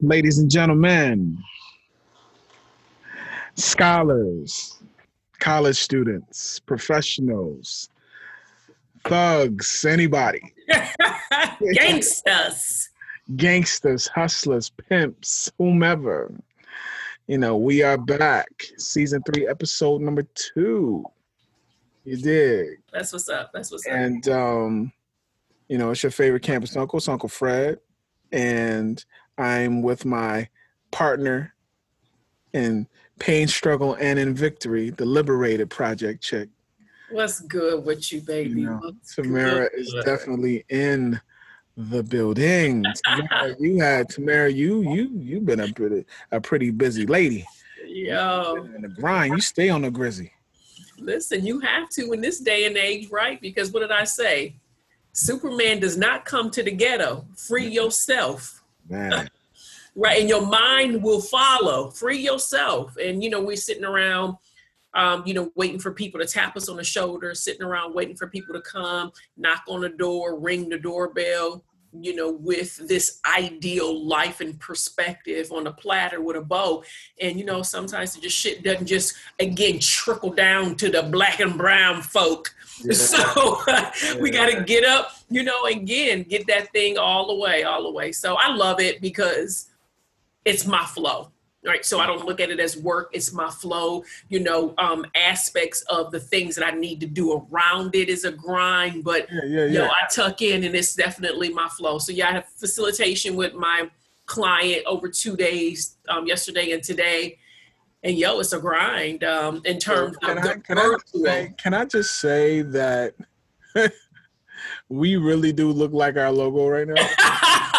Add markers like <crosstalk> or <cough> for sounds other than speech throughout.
ladies and gentlemen, scholars, college students, professionals, thugs, anybody, <laughs> Gangsters. gangsters, hustlers, pimps, whomever. You know, we are back. Season three, episode number two. You dig? That's what's up. That's what's up. And um, you know, it's your favorite campus uncle, it's Uncle Fred. And I'm with my partner in pain, struggle, and in victory, the Liberated Project chick. What's good with you, baby? You know, Tamara good? is definitely in the building. <laughs> Tamara, you had Tamara, you you you've been a pretty a pretty busy lady. Yo, In the grind, you stay on the grizzy. listen, you have to in this day and age, right? Because what did I say? Superman does not come to the ghetto. Free yourself. Man. <laughs> right and your mind will follow. Free yourself. And you know we're sitting around um, you know waiting for people to tap us on the shoulder sitting around waiting for people to come knock on the door ring the doorbell you know with this ideal life and perspective on a platter with a bow and you know sometimes it just shit doesn't just again trickle down to the black and brown folk <laughs> so <laughs> we got to get up, you know, again, get that thing all the way, all the way. So I love it because it's my flow. Right. So I don't look at it as work. It's my flow, you know, um, aspects of the things that I need to do around it is a grind, but Yeah, yeah, you know. I tuck in and it's definitely my flow. So yeah, I have facilitation with my client over two days, um, yesterday and today. And yo, it's a grind um, in terms Can of I, the can, I say, can I just say that <laughs> we really do look like our logo right now? <laughs>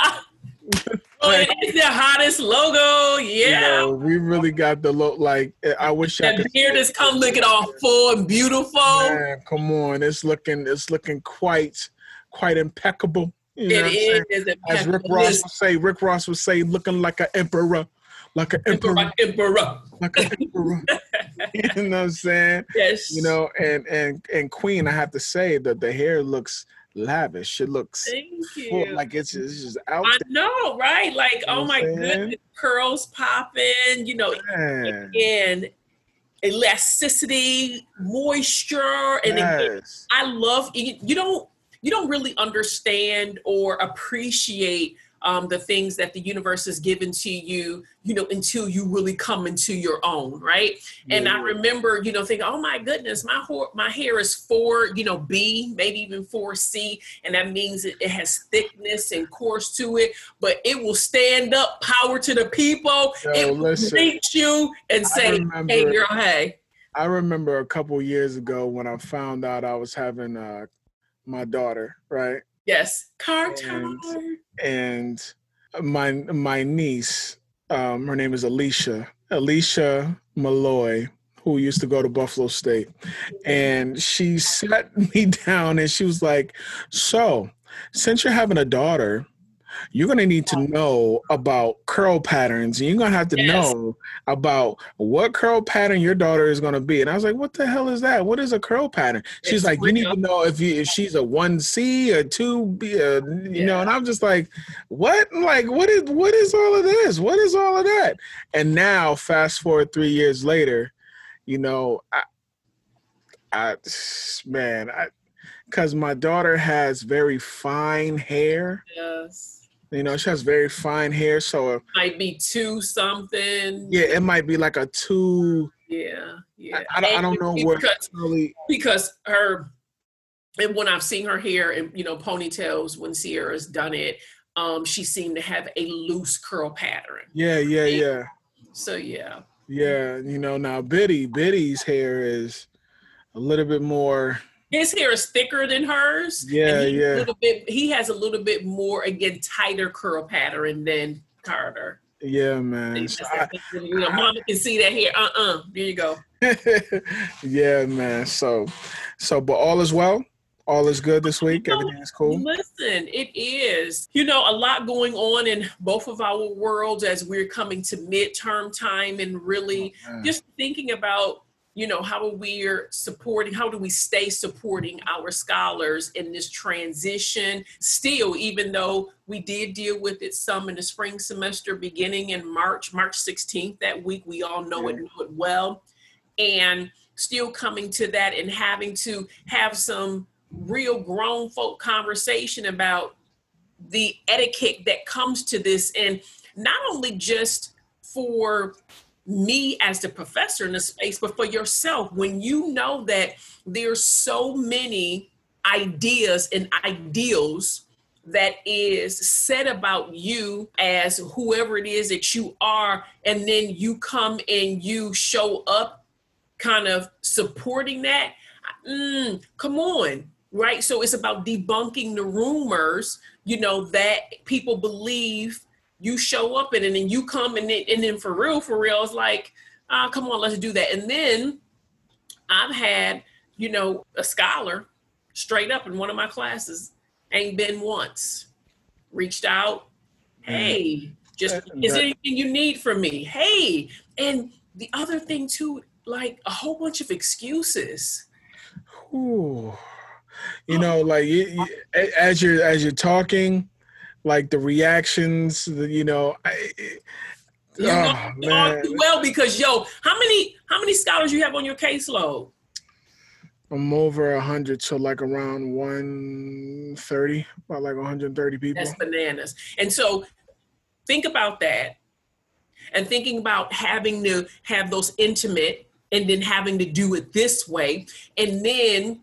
it is the hottest logo. You Yeah. know, we really got the look like eh, I wish I could beard has come looking all full and beautiful. man, come on. It's looking it's looking quite quite impeccable. You know It what I'm saying? is. It's As Rick. Ross would say, Rick Ross would say, looking like an emperor. Like an emperor, Emperor, emperor. like an emperor. <laughs> you know what I'm saying? Yes. You know, and and and Queen, I have to say that the hair looks lavish. It looks full, you. like it's, it's just out I know, right? Like, know oh my saying? goodness, curls popping. You know, there. again, elasticity, moisture, and again, I love you you don't you don't really understand or appreciate um, the things that the universe has given to you, you know, until you really come into your own, right? And I remember, you know, thinking, oh my goodness, my hor- my hair is four, you know, B, maybe even four C, and that means it, it has thickness and course to it, but it will stand up, power to the people. Yo, it will listen. reach you and say, remember- hey, girl, hey. I remember a couple years ago when I found out I was having uh, my daughter, right? Yes, car And- and my my niece, um, her name is Alicia, Alicia Malloy, who used to go to Buffalo State, and she sat <laughs> me down and she was like, "So, since you're having a daughter." You're gonna need to know about curl patterns, and you're gonna have to Yes. know about what curl pattern your daughter is gonna be. And I was like, "What the hell is that? What is a curl pattern?" She's It's like, "You need to know if you if she's a one C, a two B, uh, you know." And I'm just like, "What? Like, what is what is all of this? What is all of that?" And now, fast forward three years later, you know, I, I man, I because my daughter has very fine hair. Yes. You know, she has very fine hair, so it Might be two something. yeah, it might be like a two. Yeah. Yeah. I, I don't, I don't know what because, really. because her and when I've seen her hair and you know ponytails when Sierra's done it, um, she seemed to have a loose curl pattern. Yeah, yeah, yeah, So yeah. yeah. You know, now Biddy, Biddy's hair is a little bit more. His hair is thicker than hers. Yeah, he's yeah. A little bit, he has a little bit more, again, tighter curl pattern than Carter. Yeah, man. So that- you know, mama can see that hair. Uh-uh. There you go. <laughs> Yeah, man. So, so, but all is well. All is good this week. Everything is cool. Listen, it is. You know, a lot going on in both of our worlds as we're coming to midterm time and really oh, Man. just thinking about you know, how are we're supporting, how do we stay supporting our scholars in this transition? Still, even though we did deal with it some in the spring semester beginning in March, March 16th, that week, we all know it, know it well. And still coming to that and having to have some real grown folk conversation about the etiquette that comes to this. And not only just for me as the professor in the space, but for yourself, when you know that there's so many ideas and ideals that is said about you as whoever it is that you are, and then you come and you show up kind of supporting that. Mm, come on, right? So it's about debunking the rumors, you know, that people believe you show up it and you come and then, and then for real, for real, it's like, oh, come on, let's do that. And then I've had, you know, a scholar straight up in one of my classes, ain't been once, reached out, mm. hey, just is there anything you need from me? Hey, and the other thing too, like a whole bunch of excuses. Ooh. You know, like you, you, as you're as you're talking, like the reactions, the, you know. I, you oh, know well because yo, how many how many scholars you have on your caseload? I'm over a hundred, so like around one thirty, about like 130 people. That's bananas. And so think about that, and thinking about having to have those intimate, and then having to do it this way, and then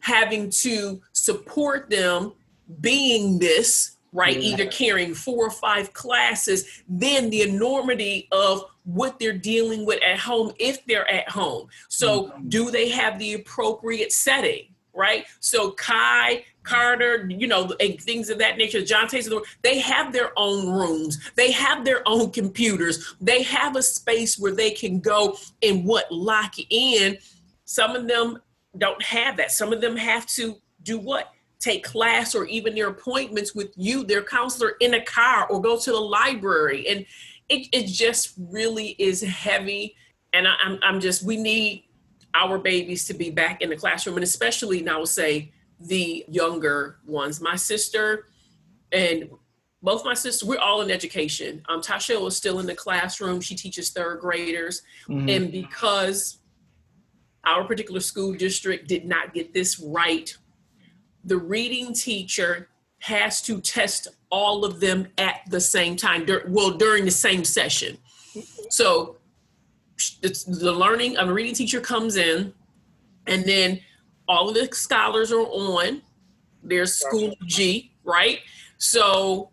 having to support them being this right? Yeah. Either carrying four or five classes, then the enormity of what they're dealing with at home if they're at home. So, mm-hmm. do they have the appropriate setting? Right. So Kai, Carter, you know, and things of that nature, John Taylor, they have their own rooms. They have their own computers. They have a space where they can go and what lock in. Some of them don't have that. Some of them have to do what? Take class or even their appointments with you, their counselor in a car or go to the library. And it, it just really is heavy. And I, I'm, I'm just, we need our babies to be back in the classroom. And especially now, say the younger ones. My sister and both my sisters, we're all in education. Um, Tasha is still in the classroom. She teaches third graders. Mm-hmm. And because our particular school district did not get this right the reading teacher has to test all of them at the same time, well, during the same session. So the learning uh, of a reading teacher comes in, and then all of the scholars are on their school G, right? So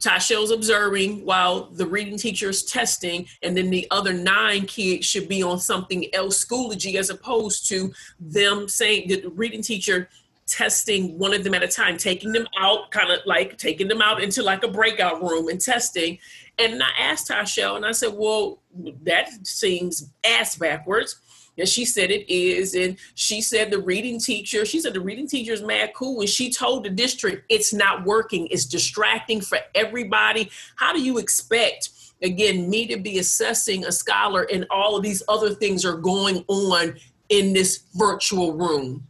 Tashel's observing while the reading teacher is testing, and then the other nine kids should be on something else, Schoology, as opposed to them saying that the reading teacher testing one of them at a time, taking them out, kind of like taking them out into like a breakout room and testing. And I asked Tashel, and I said, Well, that seems ass backwards. And she said it is. And she said the reading teacher, she said the reading teacher is mad cool. And she told the district it's not working, it's distracting for everybody. How do you expect? Again, me to be assessing a scholar and all of these other things are going on in this virtual room.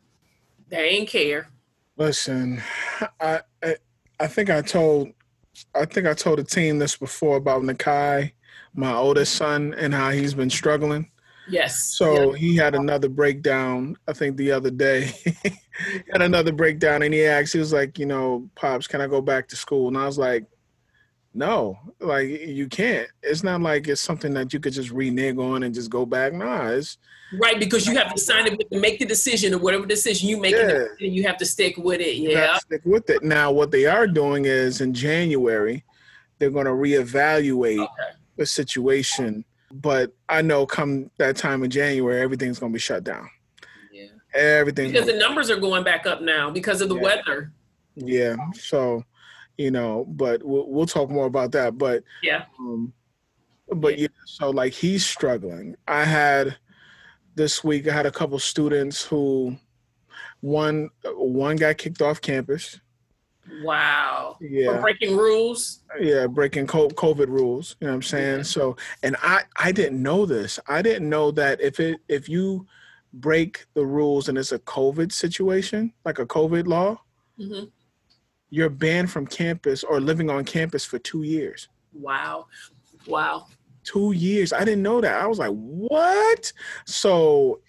They ain't care. Listen, I, I I think I told I think I told the team this before about Nakai, my oldest son, and how he's been struggling. Yes. So he had another breakdown, I think the other day. <laughs> had another breakdown and he asked, he was like, you know, Pops, can I go back to school? And I was like, no, like you can't. It's not like it's something that you could just renege on and just go back. Nah, it's right because you have to sign it and make the decision or whatever decision you make. Yeah. you have to stick with it. Yeah, stick with it. Now, what they are doing is in January, they're going to reevaluate okay. the situation. But I know come that time in January, everything's going to be shut down. Yeah, everything because the numbers are going back up now because of the yeah. weather. Yeah, so you know, but we'll, we'll talk more about that. But yeah, um, but yeah, so like he's struggling. I had this week. I had a couple students who one one got kicked off campus. Wow. Yeah. For breaking rules. Yeah, breaking COVID rules. You know what I'm saying? Yeah. So, and I I didn't know this. I didn't know that if it if you break the rules and it's a COVID situation, like a COVID law, mm-hmm. You're banned from campus or living on campus for two years. Wow. Wow. Two years. I didn't know that. I was like, what? So,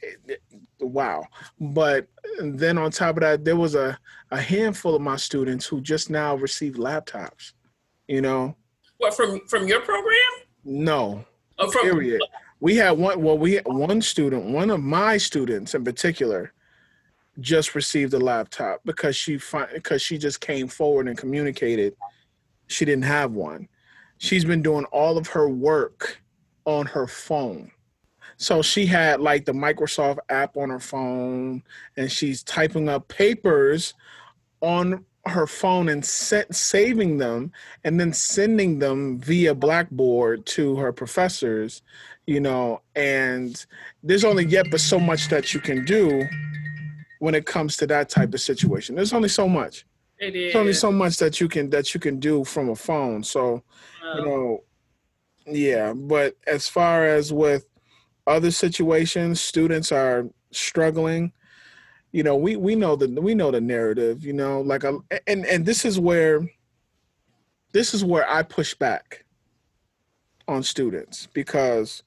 wow. But then on top of that, there was a, a handful of my students who just now received laptops, you know? What, from, from your program? No. Oh, from, period. We had one, well, we had one student, one of my students in particular, just received a laptop because she because she just came forward and communicated she didn't have one. She's been doing all of her work on her phone. So she had like the Microsoft app on her phone and she's typing up papers on her phone and set, saving them and then sending them via Blackboard to her professors, you know, and there's only yet but so much that you can do when it comes to that type of situation. There's only so much. It is. There's only so much that you can that you can do from a phone. So, um, you know, yeah, but as far as with other situations, students are struggling. You know, we we know the we know the narrative. You know, like a, and and this is where this is where I push back on students because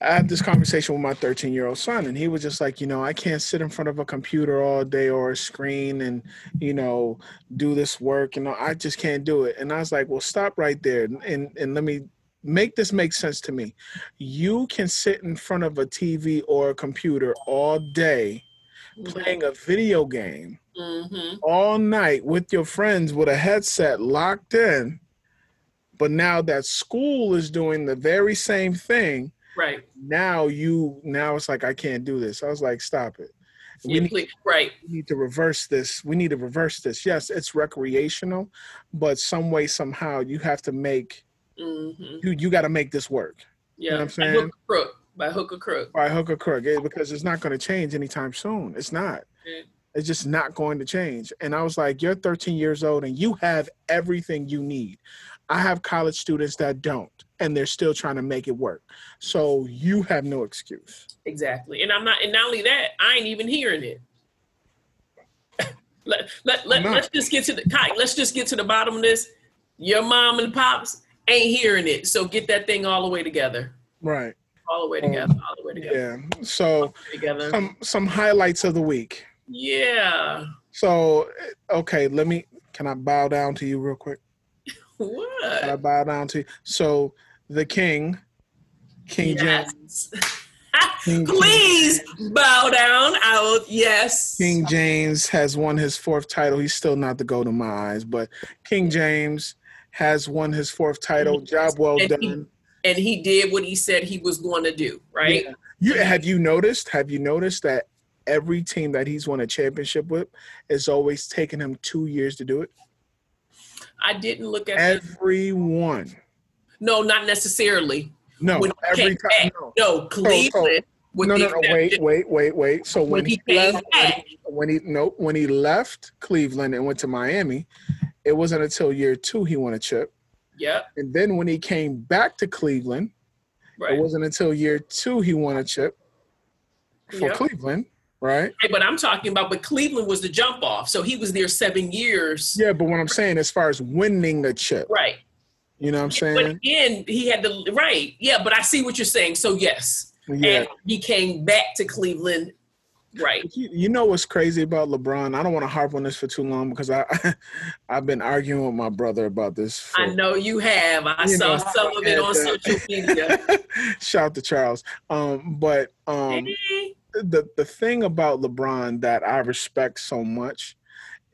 I had this conversation with my 13 year old son, and he was just like, you know, I can't sit in front of a computer all day or a screen and, you know, do this work. You know, I just can't do it. And I was like, well, stop right there and, and let me make this make sense to me. You can sit in front of a TV or a computer all day playing a video game mm-hmm. all night with your friends with a headset locked in. But now that school is doing the very same thing, right now you now it's like I can't do this. I was like, stop it. We yeah, need, right. We need to reverse this. We need to reverse this. Yes, it's recreational, but some way, somehow, you have to make Mm-hmm. You you got to make this work. Yeah, you know I'm saying by hook or crook. By hook or crook. By hook or crook, yeah, because it's not going to change anytime soon. It's not. Yeah. It's just not going to change. And I was like, you're 13 years old and you have everything you need. I have college students that don't, and they're still trying to make it work. So you have no excuse. Exactly. And I'm not, and not only that, I ain't even hearing it. <laughs> let, let, let, let's just get to the, let's just get to the bottom of this. Your mom and pops, ain't hearing it. So get that thing all the way together. Right. All the way together. Um, all the way together. Yeah. So together. some some highlights of the week. Yeah. So okay, let me. Can I bow down to you real quick? What? I bow down to you? So the king, King yes. <laughs> James. King, Please King, bow down. I will. Yes. King James has won his fourth title. He's still not the goat in my eyes, but King James has won his fourth title. Job well and done. He, and he did what he said he was going to do, right? Yeah. You have you noticed? Have you noticed that every team that he's won a championship with is always taking him two years to do it? I didn't look at everyone. No, not necessarily. No, when every time. No. no, Cleveland. So, so, no, no, no. Wait, wait, wait, wait. So when, when he, he left, when he, when he no, when he left Cleveland and went to Miami, it wasn't until year two he won a chip. Yeah. And then when he came back to Cleveland, right. it wasn't until year two he won a chip for yep. Cleveland. Right. But I'm talking about, but Cleveland was the jump off. So he was there seven years. Yeah, but what I'm saying as far as winning the chip. Right. You know what I'm saying? But again, he had the right. Yeah, but I see what you're saying. So yes. Yeah. And he came back to Cleveland Right. You, know what's crazy about LeBron? I don't want to harp on this for too long because I <laughs> I've been arguing with my brother about this. For, I know you have. I you saw know, some of it on social media. <laughs> Shout out to Charles. Um, but um, the the thing about LeBron that I respect so much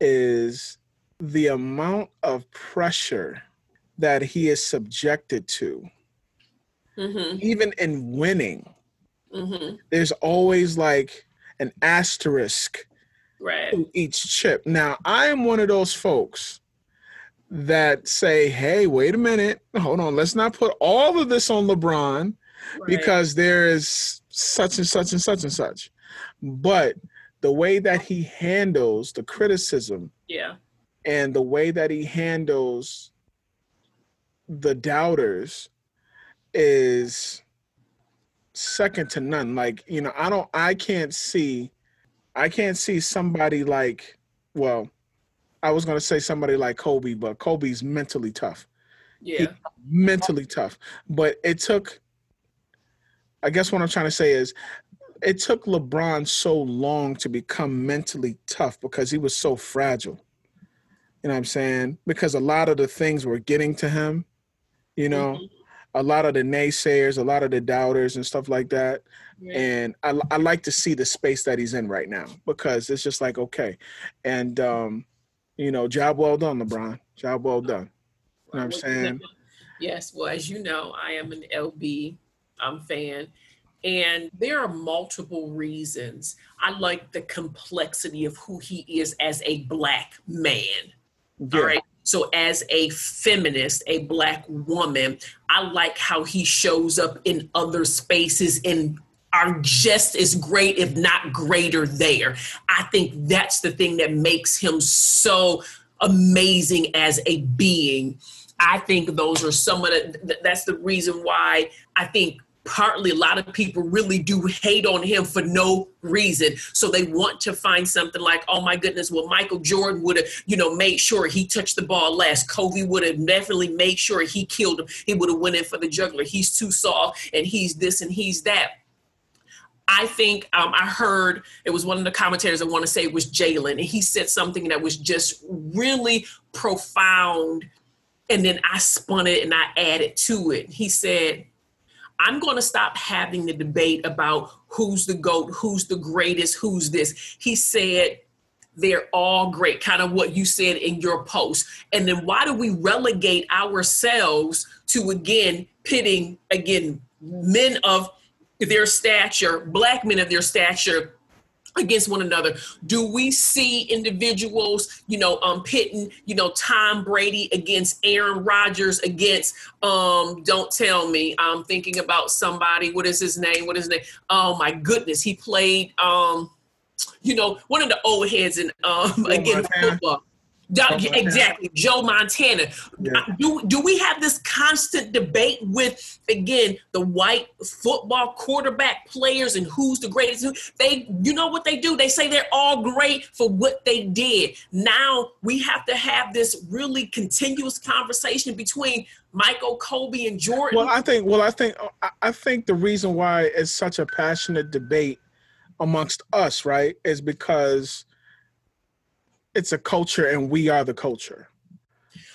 is the amount of pressure that he is subjected to, mm-hmm. even in winning. Mm-hmm. There's always like an asterisk right. to each chip. Now, I am one of those folks that say, hey, wait a minute, hold on, let's not put all of this on LeBron right. because there is such and such and such and such. But the way that he handles the criticism yeah and the way that he handles the doubters is second to none. Like, you know, I don't I can't see I can't see somebody like well, I was gonna say somebody like Kobe, but Kobe's mentally tough. Yeah. Mentally tough. But it took I guess what I'm trying to say is it took LeBron so long to become mentally tough because he was so fragile. You know what I'm saying? Because a lot of the things were getting to him, you know, Mhm. a lot of the naysayers, a lot of the doubters and stuff like that. Yeah. And I, I like to see the space that he's in right now because it's just like, okay. And, um, you know, job well done, LeBron. Job well done. You know what I'm saying? Yes, well, as you know, I am an LB um, fan, and there are multiple reasons. I like the complexity of who he is as a black man. Yeah. All right. So, as a feminist, a black woman, I like how he shows up in other spaces and are just as great, if not greater, there. I think that's the thing that makes him so amazing as a being. I think those are some of the, that's the reason why I think partly a lot of people really do hate on him for no reason. So they want to find something like, oh my goodness, well, Michael Jordan would have, you know, made sure he touched the ball last. Kobe would have definitely made sure he killed him. He would have went in for the juggler. He's too soft and he's this and he's that. I think um, I heard it was one of the commentators I want to say it was Jalen, and he said something that was just really profound. And then I spun it and I added to it. He said, I'm going to stop having the debate about who's the GOAT, who's the greatest, who's this. He said, they're all great, kind of what you said in your post. And then why do we relegate ourselves to, again, pitting, again, men of their stature, black men of their stature against one another? Do we see individuals, you know, um, pitting, you know, Tom Brady against Aaron Rodgers against, um, don't tell me, I'm thinking about somebody. What is his name? What is his name? Oh my goodness, he played, um, you know, one of the old heads in um Joe again Montana. football. Exactly, Joe Montana. Yeah. Uh, do do we have this constant debate with again the white football quarterback players and who's the greatest? They you know what they do? They say they're all great for what they did. Now we have to have this really continuous conversation between Michael, Kobe, and Jordan. Well, I think. Well, I think. I think the reason why it's such a passionate debate amongst us, right, is because it's a culture, and we are the culture.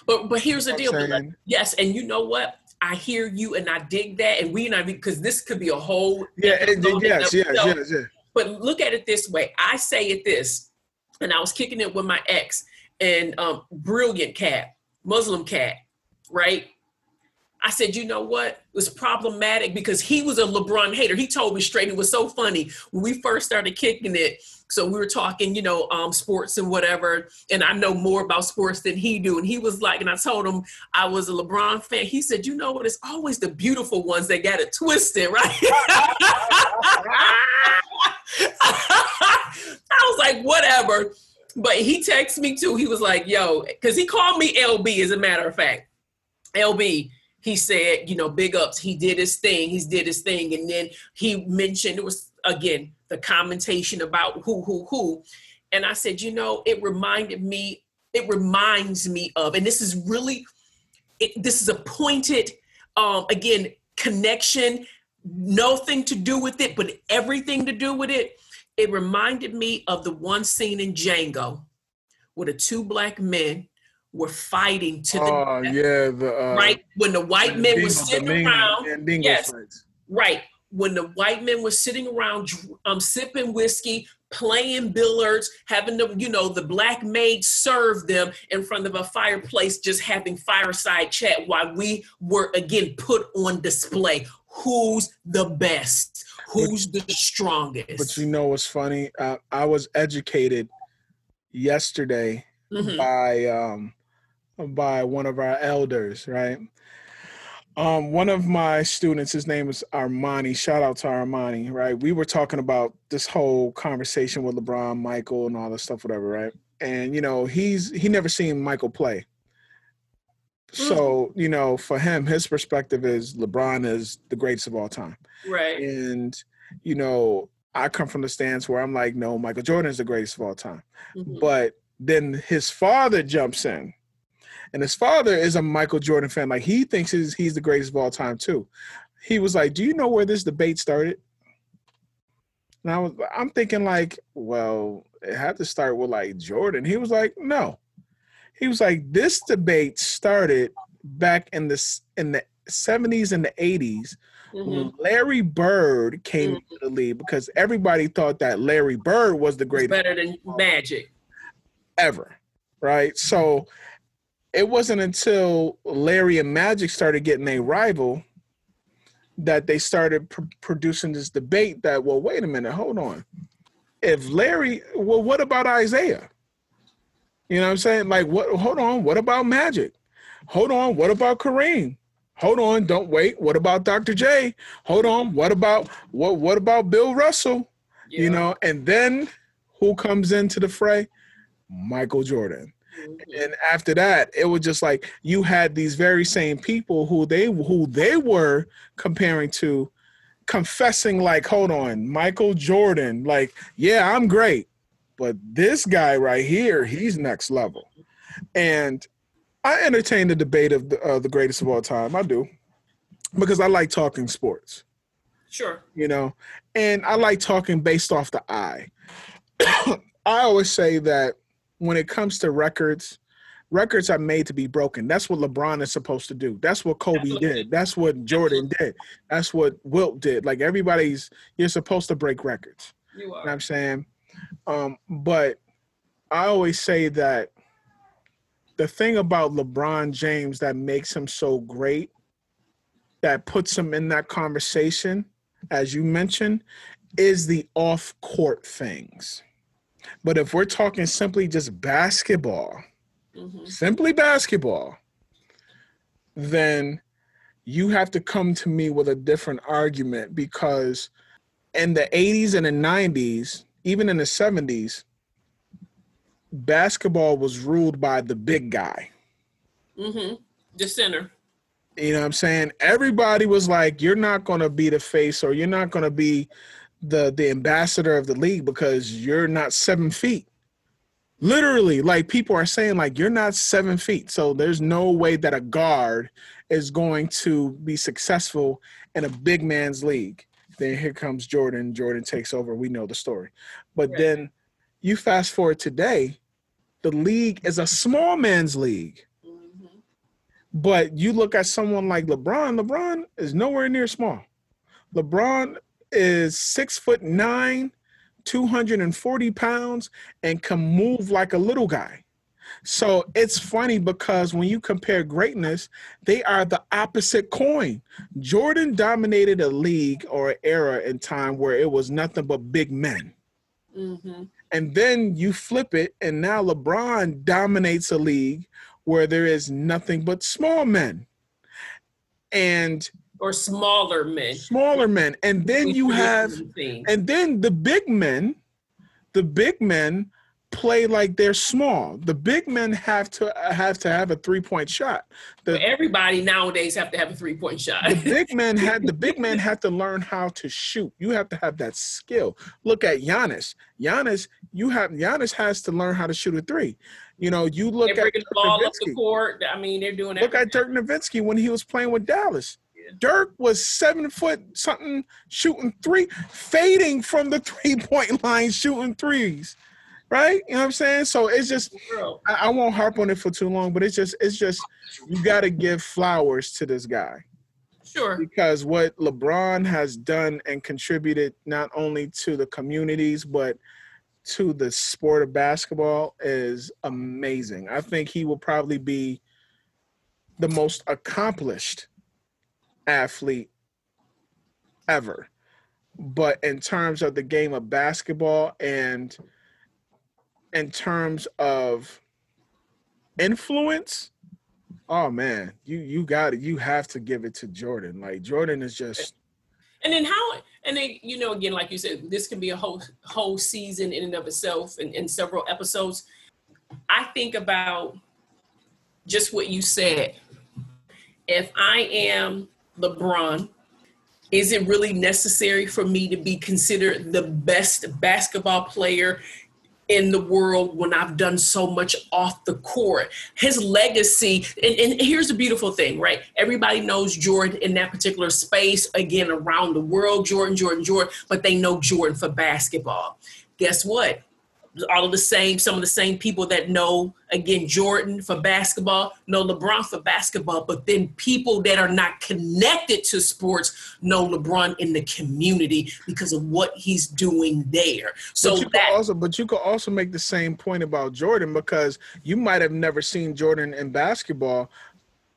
But but here's the deal. I'm Yes, and you know what? I hear you and I dig that, and we and I because this could be a whole Yeah. in yes. Yes. itself. Yes. Yes. But look at it this way. I say it this, and I was kicking it with my ex and um, brilliant cat, Muslim cat, right? I said, you know what? It was problematic because he was a LeBron hater. He told me straight. And it was so funny when we first started kicking it. So we were talking, you know, um, sports and whatever, and I know more about sports than he do. And he was like, and I told him I was a LeBron fan. He said, you know what? It's always the beautiful ones that got it twisted, right? <laughs> I was like, whatever. But he texted me too. He was like, yo, because he called me LB, as a matter of fact. LB, he said, you know, big ups. He did his thing. He's did his thing. And then he mentioned it was again the commentation about who, who, who. And I said, you know, it reminded me, it reminds me of, and this is really, it, this is a pointed, um, again, connection, nothing to do with it, but everything to do with it. It reminded me of the one scene in Django where the two black men were fighting to the Oh death, yeah. The uh, right when the white men were sitting around Dingo Yes. fights. right when the white men were sitting around um sipping whiskey playing billiards having the you know the black maid serve them in front of a fireplace just having fireside chat while we were again put on display who's the best who's the strongest But you know what's funny? Uh, I was educated yesterday Mhm. by um by one of our elders, right? Um, one of my students, his name is Armani. Shout out to Armani, right? We were talking about this whole conversation with LeBron, Michael, and all this stuff, whatever, right? and you know he's he never seen Michael play. So you know, for him, his perspective is LeBron is the greatest of all time, Right. and you know, I come from the stance where I'm like, no, Michael Jordan is the greatest of all time. Mhm. But then his father jumps in, and his father is a Michael Jordan fan. Like he thinks he's, he's the greatest of all time too. He was like, "Do you know where this debate started?" And I was, I'm thinking like, well, it had to start with like Jordan. He was like, no. He was like, this debate started back in the in the 70s and the 80s Mhm. when Larry Bird came Mhm. into the league because everybody thought that Larry Bird was the greatest better than Magic. ever, right? So it wasn't until Larry and Magic started getting a rival that they started pr- producing this debate that, well, wait a minute, hold on. If Larry, well, what about Isiah? You know what I'm saying? Like, what? Hold on, what about Magic? Hold on, what about Kareem? Hold on, don't wait. What about Dr. J? Hold on, what about what? What about Bill Russell? Yeah. You know, and then who comes into the fray? Michael Jordan. And after that, it was just like you had these very same people who they who they were comparing to confessing like, hold on, Michael Jordan, like, yeah, I'm great, but this guy right here, he's next level. And I entertain the debate of the, uh, the greatest of all time. I do. Because I like talking sports Sure. you know and i like talking based off the eye <coughs> i always say that when it comes to records records are made to be broken. That's what lebron is supposed to do. That's what kobe Absolutely. did. That's what jordan did. That's what wilt did. Like everybody's you're supposed to break records. You you know what are. i'm saying? Um but i always say that the thing about lebron james that makes him so great that puts him in that conversation as you mentioned is the off court things but if we're talking simply just basketball Mhm. simply basketball then you have to come to me with a different argument because in the 80s and the 90s even in the 70s basketball was ruled by the big guy Mm-hmm. The center. you know what i'm saying everybody was like you're not going to be the face or you're not going to be the the ambassador of the league because you're not seven feet. Literally like people are saying like you're not seven feet. So there's no way that a guard is going to be successful in a big man's league. Then here comes jordan. Jordan takes over. We know the story. But Right. then you fast forward today the league is a small man's league. Mhm. but you look at someone like LeBron, LeBron is nowhere near small. LeBron is six foot nine, 240 pounds, and can move like a little guy. So it's funny because when you compare greatness, they are the opposite coin. Jordan dominated a league or era in time where it was nothing but big men. Mhm. And then you flip it, and now LeBron dominates a league where there is nothing but small men and Or smaller men. smaller men. And then you have, and then the big men, the big men play like they're small. The big men have to have to have a three point shot. The, Everybody nowadays have to have a three point shot. the big <laughs> men had the big men have to learn how to shoot. You have to have that skill. Look at Giannis. Giannis, you have Giannis has to learn how to shoot a three. You know, you look at the Dirk ball up the Nowitzki. court. I mean, they're doing Look at. Dirk Nowitzki when he was playing with Dallas. Dirk was seven foot something, shooting three, fading from the <laughs> three point line, shooting threes. Right? You know what I'm saying? So it's just I, I won't harp on it for too long, but it's just it's just you got to give flowers to this guy Sure. because what LeBron has done and contributed not only to the communities but to the sport of basketball is amazing. I think he will probably be the most accomplished athlete ever. But in terms of the game of basketball and in terms of influence, oh man, you you got it. You have to give it to Jordan. Like Jordan is just And then how? And then you know, again, like you said, this can be a whole whole season in and of itself, and, and several episodes. I think about just what you said. If I am LeBron, is it really necessary for me to be considered the best basketball player in the world when I've done so much off the court. His legacy, and, and, here's the beautiful thing, right? Everybody knows Jordan in that particular space, again, around the world, Jordan, Jordan, Jordan, but they know Jordan for basketball. Guess what? All of the same, some of the same people that know, again, Jordan for basketball, know LeBron for basketball, but then people that are not connected to sports know LeBron in the community because of what he's doing there. So but you that also, but you could also make the same point about Jordan because you might have never seen Jordan in basketball,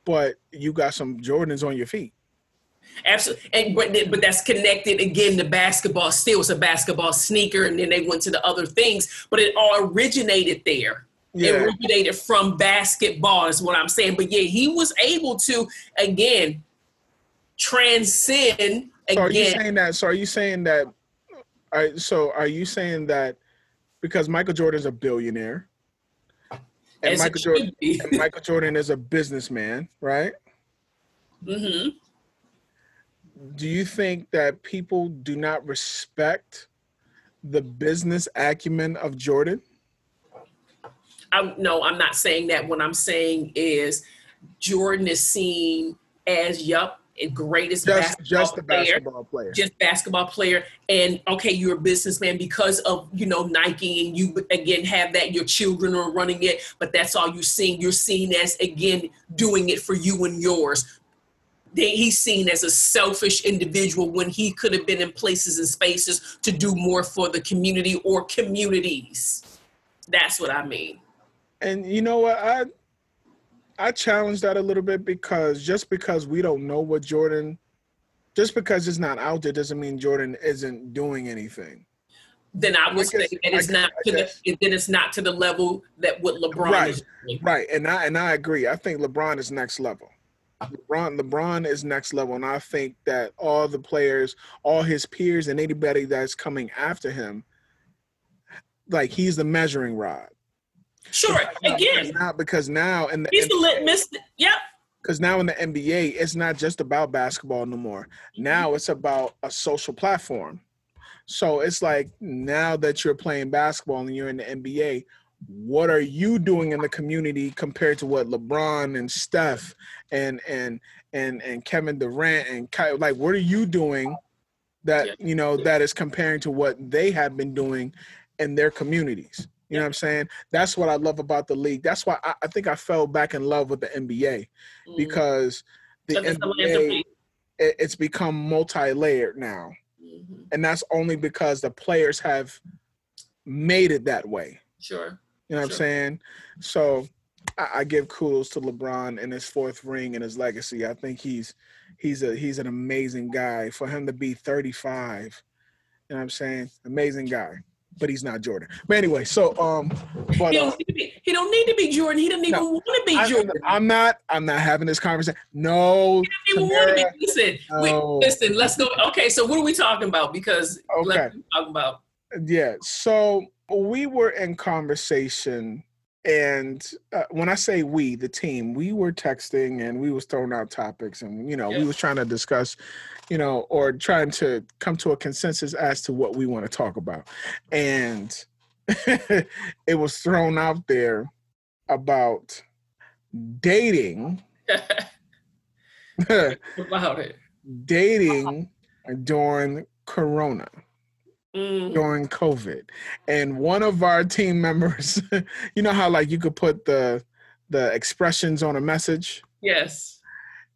but you got some Jordans on your feet. Absolutely, and but but that's connected again to basketball. Still, it's a basketball sneaker, and then they went to the other things. But it all originated there. Yeah. It originated from basketball, is what I'm saying. But yeah, he was able to again transcend. So are you saying that? So are you saying that? Are, so are you saying that because Michael Jordan is a billionaire, and Michael Jordan, and Michael Jordan is a businessman, right? Mm-hmm do you think that people do not respect the business acumen of Jordan? No, I'm not saying that. What I'm saying is Jordan is seen as, yup, greatest just, basketball just the basketball player, just basketball player. And okay, you're a businessman because of you know Nike, and you again have that. Your children are running it, but that's all you're seeing. You're seen as again doing it for you and yours he's seen as a selfish individual when he could have been in places and spaces to do more for the community or communities. That's what I mean. And you know what? I I challenge that a little bit because just because we don't know what Jordan, just because it's not out there doesn't mean Jordan isn't doing anything. Then I would I guess, say that it's not to the then it's not to the level that what LeBron right, is doing. Right, and I and I agree. I think LeBron is next level. LeBron, LeBron is next level, and I think that all the players, all his peers, and anybody that's coming after him, like he's the measuring rod. Sure. Again, not because now in the he's NBA, the litmus. Yep. Because now in the NBA, it's not just about basketball no more. Now it's about a social platform. So it's like now that you're playing basketball and you're in the NBA, what are you doing in the community compared to what LeBron and Steph and and and and Kevin Durant and Kyle, like what are you doing that you know that is comparing to what they have been doing in their communities? You know what I'm saying? That's what I love about the league. That's why I, I think I fell back in love with the NBA mm. because the NBA it, it's become multi-layered now, mm-hmm. and that's only because the players have made it that way. Sure. You know what sure. I'm saying? So I, I, give kudos to LeBron and his fourth ring and his legacy. I think he's he's a he's an amazing guy. For him to be 35, you know what I'm saying? Amazing guy. But he's not Jordan. But anyway, so um but, he, don't uh, be, he don't need to be Jordan. He doesn't even no, want to be Jordan. I, am not I'm not having this conversation. No. He doesn't even want to be. Listen, no. wait, listen, let's go. Okay, so what are we talking about? Because okay. talk about yeah, so we were in conversation and uh, when i say we the team we were texting and we was throwing out topics and you know we was trying to discuss you know or trying to come to a consensus as to what we want to talk about. And <laughs> it was thrown out there about dating <laughs> about it. <laughs> dating during corona mm. during COVID. And one of our team members, <laughs> you know how like you could put the the expressions on a message? Yes.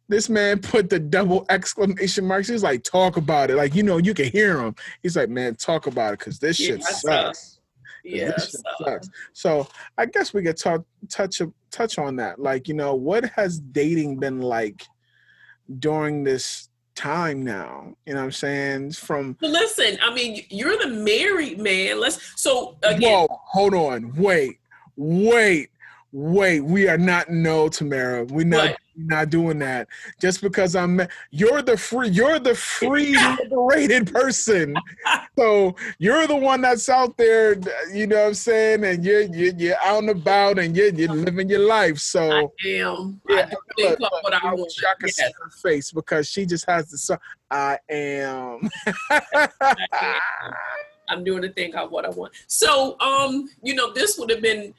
This man put the double exclamation marks. He's like, talk about it. Like, you know, you can hear him. He's like, man, talk about it because this shit sucks. Yeah, sucks. So I guess we could talk touch touch on that. Like, you know, what has dating been like during this time now. You know what I'm saying? From listen, I mean, you're the married man. Let's so again. Whoa, hold on, wait, wait, wait. We are not no Tamara. We're not not doing that just because I'm you're the free you're the free <laughs> liberated person. So you're the one that's out there, you know what I'm saying, and you're you're, you're out and about and you're you're living your life. So I am. Yeah, I look, look, what I, I wish I could yes. see her face because she just has the song. I am. <laughs> I'm doing the thing of what I want. So um, you know, this would have been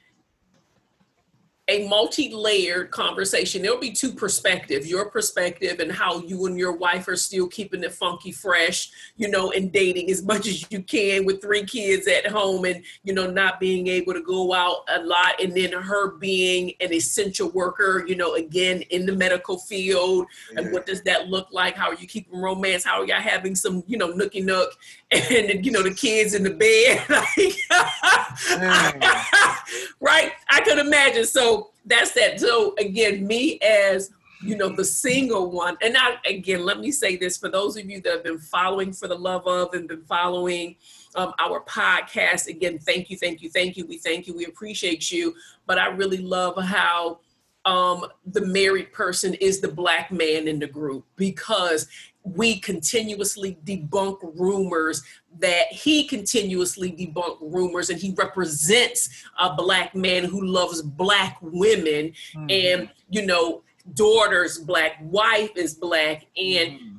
a multi-layered conversation. There'll be two perspectives, your perspective and how you and your wife are still keeping it funky fresh, you know, and dating as much as you can with three kids at home and, you know, not being able to go out a lot. And then her being an essential worker, you know, again, in the medical field. Yeah. And what does that look like? How are you keeping romance? How are y'all having some, you know, nookie nook <laughs> and, you know, the kids in the bed? <laughs> <laughs> right? I could imagine. So, that's that. So again, me as you know the single one, and I again let me say this for those of you that have been following for the love of and been following um, our podcast. Again, thank you, thank you, thank you. We thank you. We appreciate you. But I really love how um, the married person is the black man in the group because we continuously debunk rumors that he continuously debunk rumors and he represents a black man who loves black women mm-hmm. and you know daughter's black wife is black and mm-hmm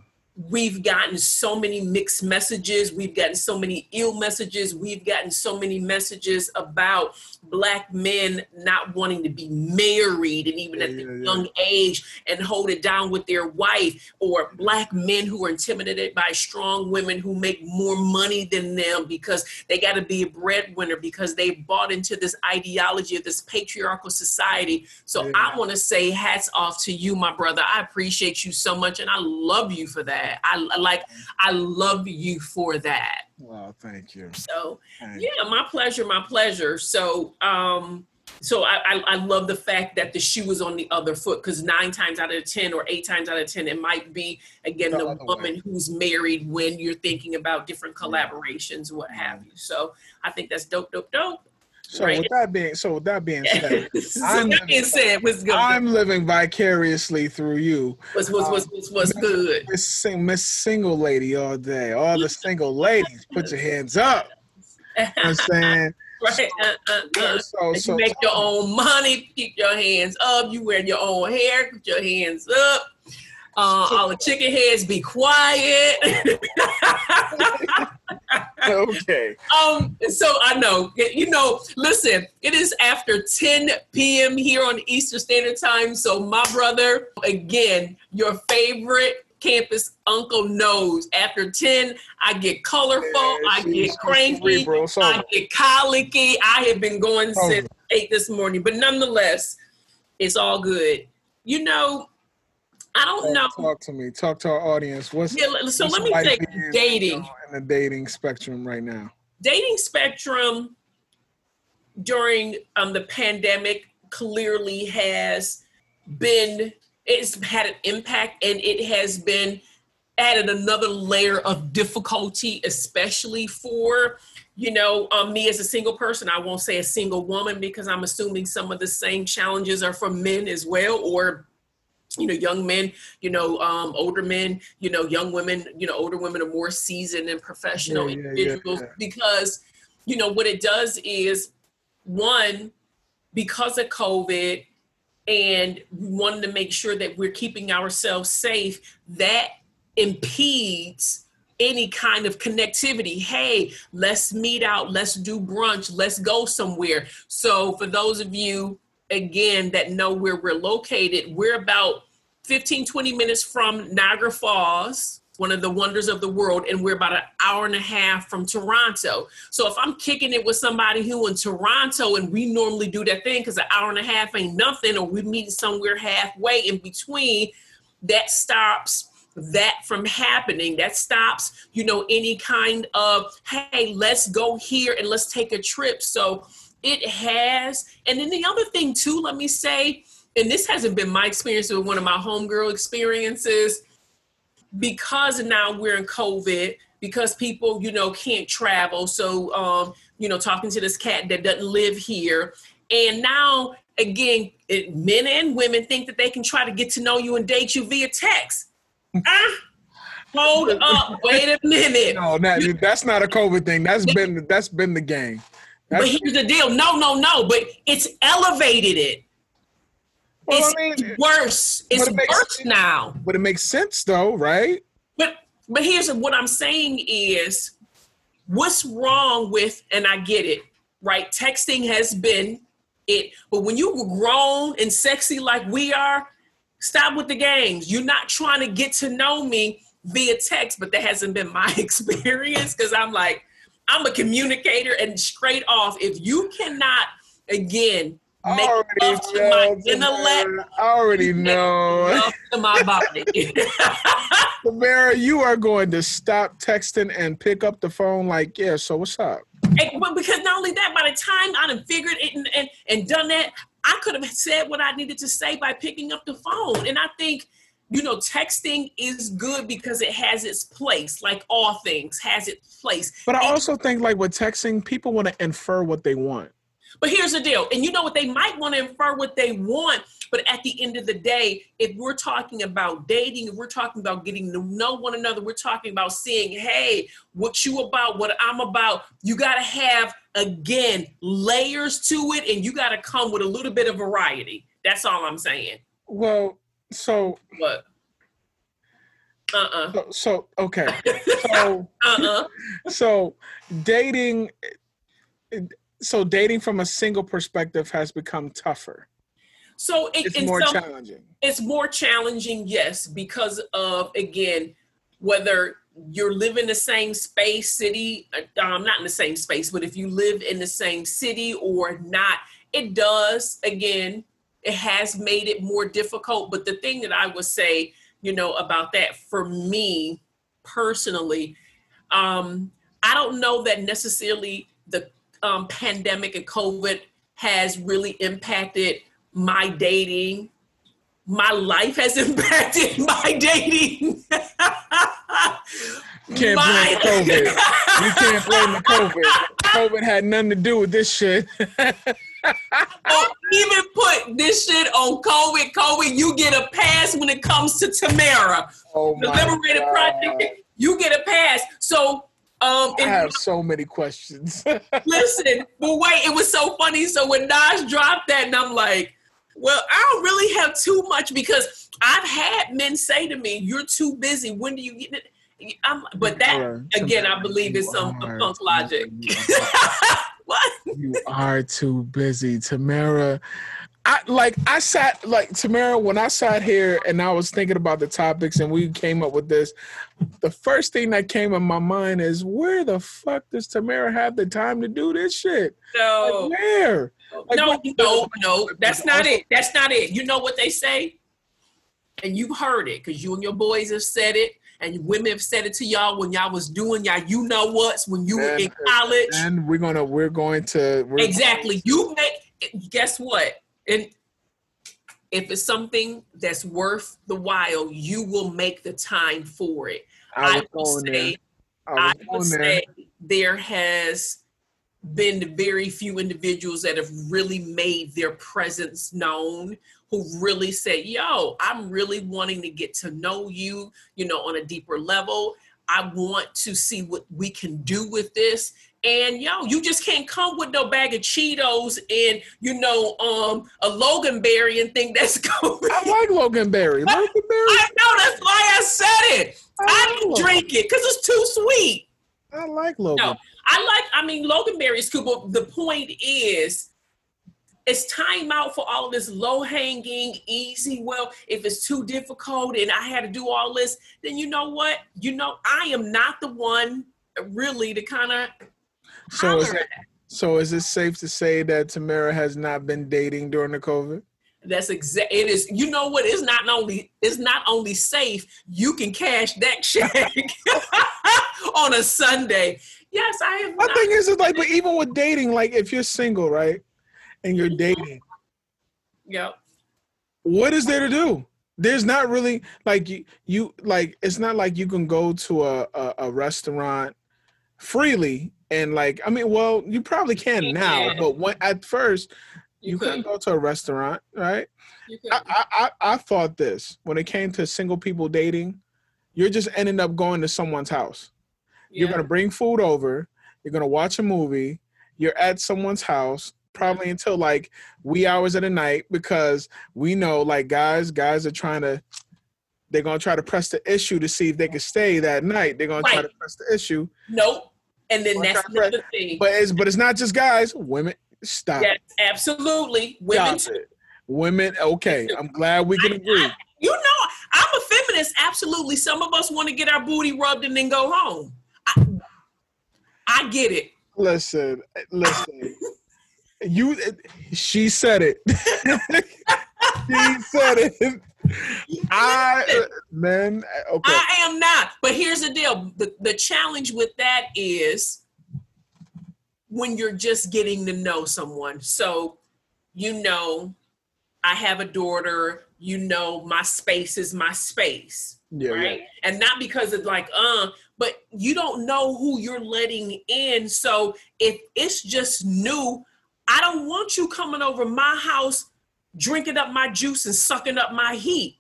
we've gotten so many mixed messages we've gotten so many ill messages we've gotten so many messages about black men not wanting to be married and even yeah, at the yeah, young yeah. age and hold it down with their wife or black men who are intimidated by strong women who make more money than them because they got to be a breadwinner because they bought into this ideology of this patriarchal society so i want to say hats off to you my brother i appreciate you so much and i love you for that that. I like I love you for that. Well, thank you. So thank yeah, my pleasure, my pleasure. So um so I, I, I love the fact that the shoe is on the other foot because nine times out of ten or eight times out of ten it might be again the, the woman way. who's married when you're thinking about different collaborations what have you so i think that's dope dope dope so right. with that being so with that being said, <laughs> so I'm, that being said, what's good? I'm living vicariously through you. What's what's what's what's, what's good? Miss, sing, miss single lady all day. All the single ladies, put your hands up. You know I'm saying. <laughs> Right. Uh, uh, uh. So, so, you make your own money. Keep your hands up. You wear your own hair. Put your hands up. Uh, <laughs> all the chicken heads, be quiet. <laughs> okay. Um. So I know. You know. Listen. It is after 10 p.m. here on Eastern Standard Time. So my brother, again, your favorite campus uncle knows. After 10, I get colorful, yeah, I get cranky, I get colicky. I have been going since 8 this morning, but nonetheless, it's all good. You know, I don't know. Talk to me. Talk to our audience. What's yeah? So what's let me say dating in the dating spectrum right now. Dating spectrum during um, the pandemic clearly has been it's had an impact and it has been added another layer of difficulty especially for you know um, me as a single person i won't say a single woman because i'm assuming some of the same challenges are for men as well or you know young men you know um, older men you know young women you know older women are more seasoned and professional yeah, yeah, individuals yeah, because you know what it does is one because of covid and we wanted to make sure that we're keeping ourselves safe that impedes any kind of connectivity. Hey, let's meet out, let's do brunch, let's go somewhere. So, for those of you again that know where we're located, we're about 15, 20 minutes from Niagara Falls, one of the wonders of the world, and we're about an hour and a half from Toronto. So if I'm kicking it with somebody who in Toronto and we normally do that thing because an hour and a half ain't nothing, or we meet somewhere halfway in between, that stops that from happening. That stops you know any kind of hey let's go here and let's take a trip. So it has. And then the other thing, too, let me say, and this hasn't been my experience with one of my homegirl experiences, because now we're in COVID, because people, you know, can't travel. So, um, you know, talking to this cat that doesn't live here, And now, again, it, men and women think that they can try to get to know you and date you via text. ah, hold up, wait a minute. No, that, that's not a COVID thing. That's <laughs> been that's been the game. That's, but here's the deal. No, no, no. But it's elevated it. Well, it's, I mean, worse. It's it worse now. But it makes sense though, right? But but here's what I'm saying is what's wrong with and I get it, right? Texting has been it, but when you were grown and sexy like we are, stop with the games. You're not trying to get to know me via text, but that hasn't been my <laughs> experience because I'm like, I'm a communicator and straight off, if you cannot again make love to my intellect. I already know. Love to my body. <laughs> Tamara, you are going to stop texting and pick up the phone like, yeah, so what's up? And, but because not only that, by the time I done figured it and, and, and done that, I could have said what I needed to say by picking up the phone. And I think, you know, texting is good because it has its place, like all things has its place. But I also think like with texting, people want to infer what they want. But here's the deal. And you know what? They might want to infer what they want. But at the end of the day, if we're talking about dating, if we're talking about getting to know one another, we're talking about seeing, hey, what you about, what I'm about, you got to have, again, layers to it. And you got to come with a little bit of variety. That's all I'm saying. Well, so. What? Uh-uh. So, so okay. <laughs> So uh-uh. So dating so dating from a single perspective has become tougher. So it, it's more so challenging. It's more challenging, yes, because of again whether you're living the same space, city, um, not in the same space, but if you live in the same city or not, it does. Again, it has made it more difficult. But the thing that I would say, you know, about that for me personally, um, I don't know that necessarily the um, pandemic and COVID has really impacted my dating. My life has <laughs> impacted my dating. can't my- blame COVID. you can't blame the <laughs> COVID. COVID had nothing to do with this shit. <laughs> even put this shit on COVID. COVID, you get a pass when it comes to Tamara. Oh the Liberated God. Project, you get a pass. So um, I have so many questions. <laughs> listen, but wait, it was so funny. So when Nas dropped that, and I'm like, well, I don't really have too much because I've had men say to me, "You're too busy. When do you get it?" I'm, but that again, I believe is some punk logic. <laughs> what? You are too busy, Tamara. I like I sat like Tamara when I sat here and I was thinking about the topics and we came up with this. The first thing that came in my mind is where the fuck does Tamara have the time to do this shit? No, like, where? Like, no, what, no, no. That's not it. That's not it. You know what they say, and you've heard it because you and your boys have said it and women have said it to y'all when y'all was doing y'all you know what's when you were in college. and we're gonna we're going to we're exactly. You make guess what? And if it's something that's worth the while, you will make the time for it. I, I will say, I, I will say there has been very few individuals that have really made their presence known who really said, yo, I'm really wanting to get to know you, you know, on a deeper level. I want to see what we can do with this. And yo, you just can't come with no bag of Cheetos and you know um a Loganberry and think that's <laughs> going. I like Loganberry. Loganberry. <laughs> I know that's why I said it. I, I don't drink it because it's too sweet. I like Logan. No, I like. I mean, Loganberry is cool, but the point is, it's time out for all this low hanging, easy. Well, if it's too difficult and I had to do all this, then you know what? You know, I am not the one really to kind of so is it, so is it safe to say that Tamara has not been dating during the COVID? That's exact. It is. You know what? It's not only. It's not only safe. You can cash that <laughs> check on a Sunday. Yes, I have. My thing is, is like, but even with dating, like if you're single, right, and you're dating, yep. What is there to do? There's not really like you. You like it's not like you can go to a, a, a restaurant freely and like i mean well you probably can now but when at first You, couldn't go to a restaurant, right? I, I I I thought this when it came to single people dating. You're just ending up going to someone's house. You're gonna bring food over. You're gonna watch a movie. You're at someone's house probably until like wee hours of the night because we know like guys guys are trying to they're gonna try to press the issue to see if they can stay that night. They're gonna try to press the issue, Nope. And then that's right. another thing. but it's but it's not just guys. Women, stop. yes, absolutely. Women. Women, okay. I'm glad we can agree. <laughs> You know, I'm a feminist. Absolutely. Some of us want to get our booty rubbed and then go home. I, I get it. Listen, eh, listen. You, she said it. <laughs> she said it. I, man, okay. I am not. But here's the deal the, the challenge with that is when you're just getting to know someone. So, you know, I have a daughter, you know, my space is my space. yeah, right? And not because it's like, uh, but you don't know who you're letting in. So if it's just new, I don't want you coming over my house, drinking up my juice and sucking up my heat.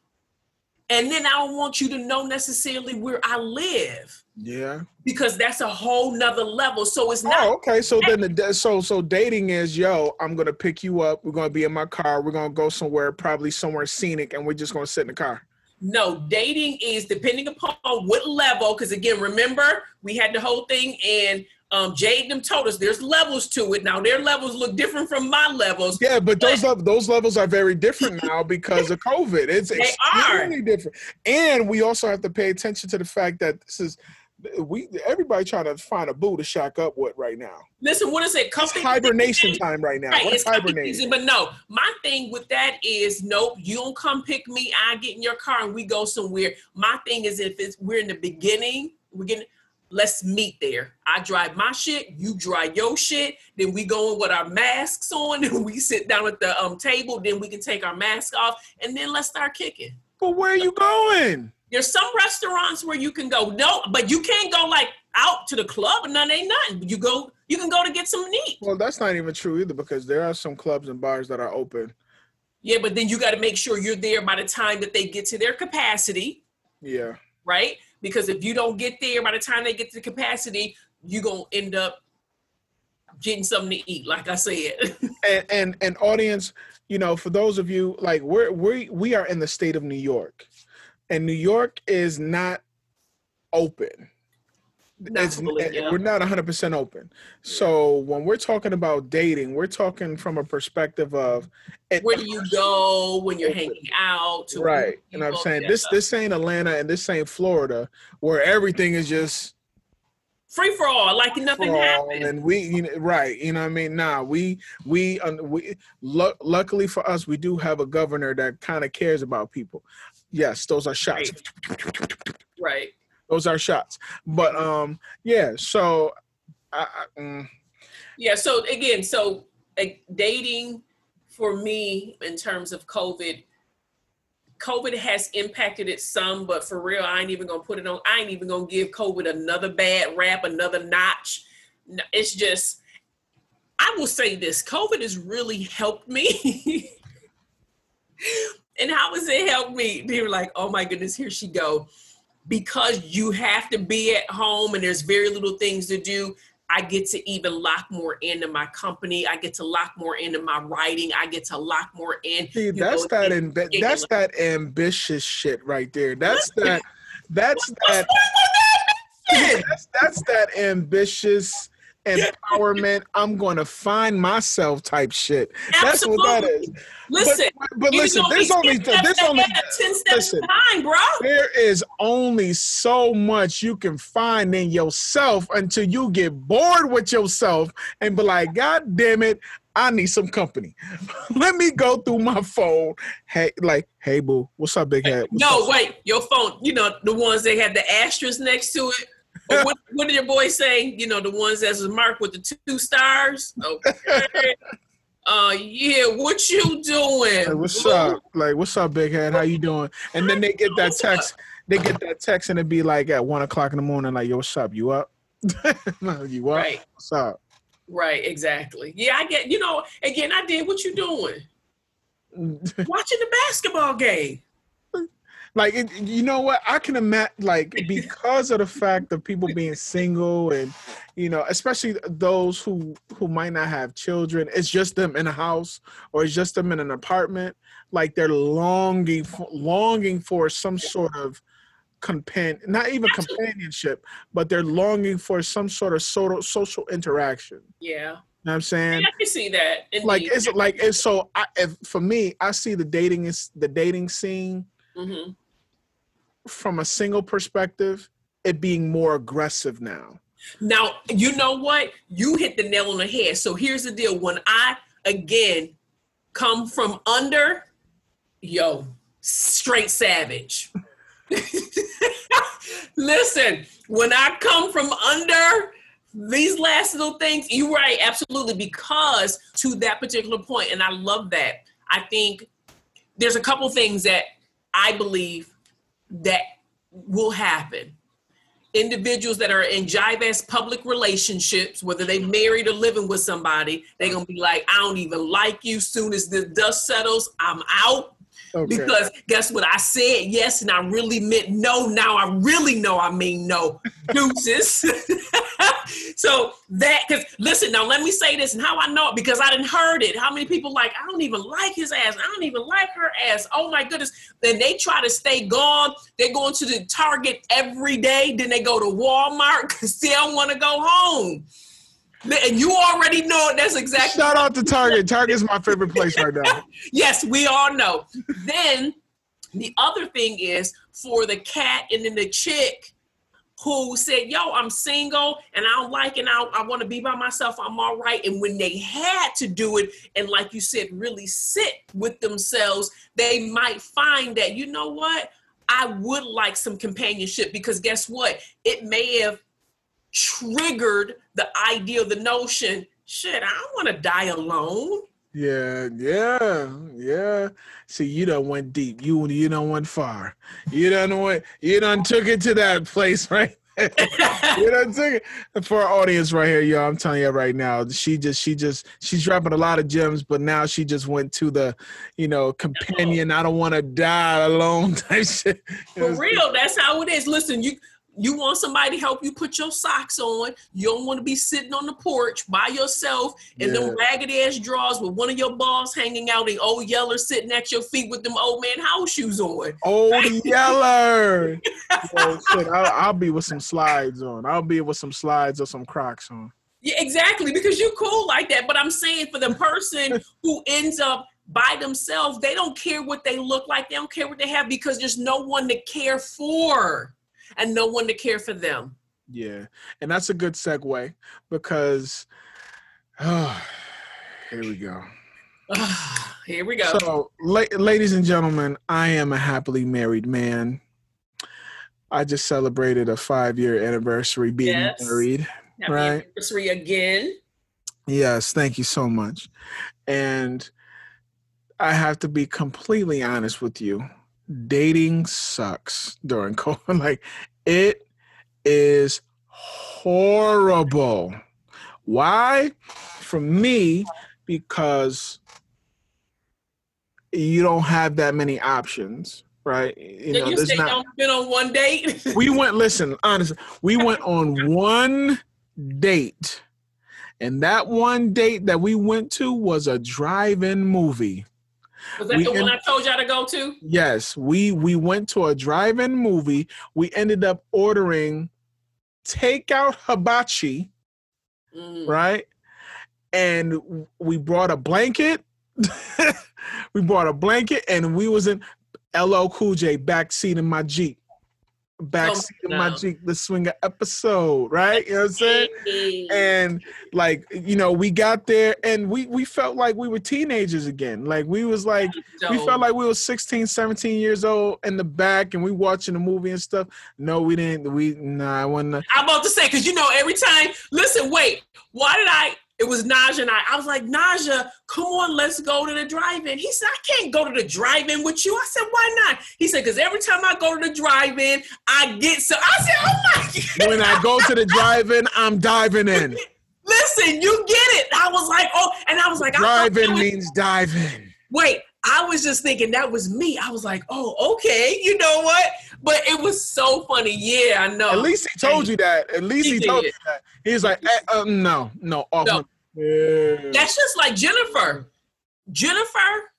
And then I don't want you to know necessarily where I live yeah. because that's a whole nother level. So it's not Oh, okay. So then the so so dating is yo. I'm gonna pick you up. We're gonna be in my car. We're gonna go somewhere, probably somewhere scenic, and we're just gonna sit in the car. No, dating is depending upon what level. Because again, remember we had the whole thing, and um, Jade them told us there's levels to it. Now their levels look different from my levels. Yeah, but those lev- those levels are very different now because of COVID. It's <laughs> They are. extremely different, and we also have to pay attention to the fact that this is we everybody trying to find a boo to shack up with right now. Listen, what is it? It's hibernation time right now. Right, company hibernating. but no, my thing with that is nope. You don't come pick me. I get in your car and we go somewhere. My thing is if it's we're in the beginning, we're getting. Let's meet there. I drive my shit, you drive your shit. Then we go in with our masks on, <laughs> and we sit down at the um table. Then we can take our mask off, and then let's start kicking. But where are you going? There's some restaurants where you can go, no, but you can't go like out to the club and none ain't nothing. You go, you can go to get some meat. Well, that's not even true either because there are some clubs and bars that are open. Yeah, but then you got to make sure you're there by the time that they get to their capacity, Yeah. right? Because if you don't get there by the time they get to the capacity, you're to end up getting something to eat, like I said. <laughs> and and and audience, you know, for those of you like we're we we are in the state of New York, and New York is not open. Not It's, fully, yeah. We're not 100% open. So when we're talking about dating, we're talking from a perspective of Where do you go when you're hanging out? to right. And I'm saying this this ain't Atlanta and this ain't Florida where everything is just free for all, like nothing happened. and we you know, right you know what i mean nah we we we lu- luckily for us we do have a governor that kind of cares about people yes those are shots Right. Those are shots but um yeah so I, I, mm, Yeah. So again, so like, dating for me in terms of COVID, COVID has impacted it some, but for real, I ain't even gonna put it on. I ain't even gonna give COVID another bad rap, another notch. It's just, I will say this: COVID has really helped me. <laughs> and how has it helped me? They were like, "Oh my goodness, here she go." Because you have to be at home and there's very little things to do. I get to even lock more into my company. I get to lock more into my writing. I get to lock more in. see that's know, that that's that ambitious shit right there that's that <laughs> that's that <laughs> that's, that's that ambitious empowerment i'm gonna find myself type shit that's what that is Listen, but, but listen, there's only there's only 10 steps listen. behind, bro. there is only so much you can find in yourself until you get bored with yourself and be like, God damn it, I need some company. <laughs> Let me go through my phone. Hey, like, hey boo, what's up, big head? What's No, up? wait, your phone, you know, the ones that have the asterisk next to it. What, what did your boy say? You know, the ones that's marked with the two stars. Okay. uh yeah, what you doing? Like, what's boo? up? Like, what's up, big head? How you doing? And then they get that text. They get that text and it be like at one o'clock in the morning, like, yo, what's up? You up? <laughs> you up? Right. What's up? Right, exactly. Yeah, I get. You know, again, I did what you doing. <laughs> Watching the basketball game. Like it, you know what i can imagine like because of the fact of people being single and you know especially those who who might not have children it's just them in a house or it's just them in an apartment like they're longing for, longing for some sort of compan not even companionship but they're longing for some sort of social social interaction Yeah, you know what i'm saying I can see that. like indeed. it's like it's so I, if, for me i see the dating is the dating scene Mhm. From a single perspective, it being more aggressive now. Now, you know what? You hit the nail on the head. So here's the deal. When I again come from under, yo, straight savage. <laughs> Listen, when I come from under these last little things, you're right, absolutely, because to that particular point, and I love that. I think there's a couple things that I believe that will happen individuals that are in jive public relationships, whether they married or living with somebody, they're gonna be like, I don't even like you. Soon as the dust settles, I'm out. Okay. Because guess what? I said yes and I really meant no. Now I really know I mean no. Deuces. <laughs> so that because listen, now let me say this and how I know it because I didn't heard it. How many people like I don't even like his ass. I don't even like her ass. Oh my goodness. Then they try to stay gone. They're going to the Target every day. Then they go to Walmart <laughs> because they don't want to go home. And you already know. That's exactly Shout out to Target. Target's my favorite place right now. <laughs> yes, we all know. then the other thing is for the cat and then the chick who said, Yo, I'm single and I don't like it. I, I want to be by myself. I'm all right. And when they had to do it, and like you said, really sit with themselves, they might find that, you know what? I would like some companionship because guess what? It may have triggered the idea, the notion, shit, I don't want to die alone. Yeah, yeah, yeah. See, you don't went deep. You you don't went far. You don't went. You don't took it to that place, <laughs> right? you done took it for our audience right here, yo. I'm telling you right now, she just she just she's dropping a lot of gems, but now she just went to the, you know, companion. I don't want to die alone <laughs> type shit. For real, that's how it is. Listen, you you want somebody to help you put your socks on. You don't want to be sitting on the porch by yourself in them raggedy ass drawers with one of your balls hanging out and old yeller sitting at your feet with them old man house shoes on. Old <laughs> Yeller. <laughs> Yo, shit, I'll, I'll be with some slides on. I'll be with some slides or some Crocs on. Yeah, exactly, because you're cool like that. But I'm saying for the person <laughs> who ends up by themselves, they don't care what they look like. They don't care what they have because there's no one to care for and no one to care for them. Yeah, and that's a good segue because, oh, here we go. <sighs> Here we go. So, la- ladies and gentlemen, I am a happily married man. I just celebrated a five year anniversary being Yes. married. Happy right. anniversary again. Yes, thank you so much. And I have to be completely honest with you. Dating sucks during <laughs> COVID. Like it is horrible. Why? For me, because you don't have that many options, right? You Did you there's say not- don't been on one date? <laughs> we went listen honestly we went on one date and that one date that we went to was a drive-in movie Was that We the one I told y'all to go to? yes we we went to a drive-in movie we ended up ordering takeout hibachi Mm. right and we brought a blanket <laughs> we brought a blanket and we was in LL Cool J backseat in my Jeep backseat in oh my. Jeep the swinger episode right you know what I'm saying Hey. and like you know we got there and we we felt like we were teenagers again like we was like we felt like we were 16 17 years old in the back and we watching the movie and stuff no we didn't we nah I wasn't I'm about to say because you know every time. Listen, wait. Why did I? It was Naja and I. I was like, Naja, come on, let's go to the drive-in. He said, I can't go to the drive-in with you. I said, why not? He said, because every time I go to the drive-in, I get so. I said, oh my <laughs> god. when I go to the drive-in I'm diving in <laughs> Listen, you get it. I was like, oh, and I was like, drive in means diving. Wait, I was just thinking that was me. I was like, oh, okay, you know what? But it was so funny. Yeah, I know. At least he told you that. At least he, he told you that. He's like, eh, uh, no, no, off no. Yeah. That's just like Jennifer. Jennifer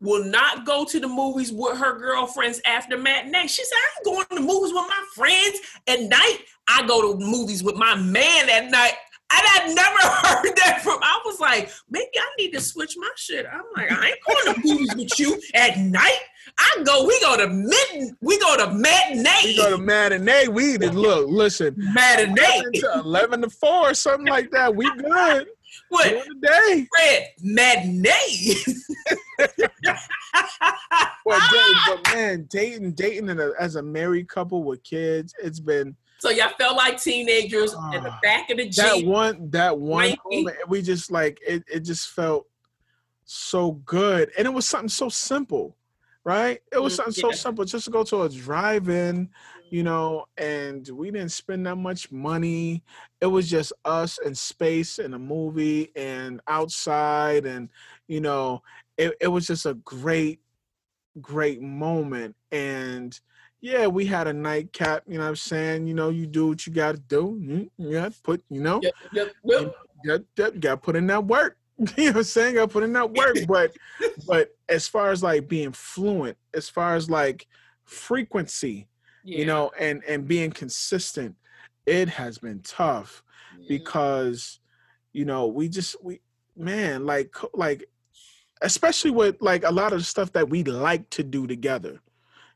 will not go to the movies with her girlfriends after matinee. She said, I ain't going to movies with my friends at night. I go to movies with my man at night. And I never <laughs> heard that from. I was like, maybe I need to switch my shit. I'm like, I ain't going to movies with you at night. I go, we go to mid, we go to matinee. We go to matinee. We look, listen, matinee, 11 to, 11 to four, something like that. We <laughs> good. What day? Fred matinee. <laughs> well, <laughs> but man, dating, dating a, as a married couple with kids, it's been. So y'all felt like teenagers uh, in the ah. back of the jeep. That one, that one moment, we just like it. It just felt so good, and it was something so simple, right? It was mm, something yeah. so simple, just to go to a drive-in you know, and we didn't spend that much money. It was just us and space and a movie and outside and you know, it, it was just a great, great moment. And yeah, we had a nightcap, you know what I'm saying? You know, you do what you gotta do. Mm-hmm. You gotta put, you know, yep, yep, yep. You, got, gotta put in that work. <laughs> you know what I'm saying? Gotta put in that work. But <laughs> but as far as like being fluent, as far as like frequency, yeah. you know, and and being consistent, it has been tough yeah. because you know we just we man like like especially with like a lot of the stuff that we like to do together.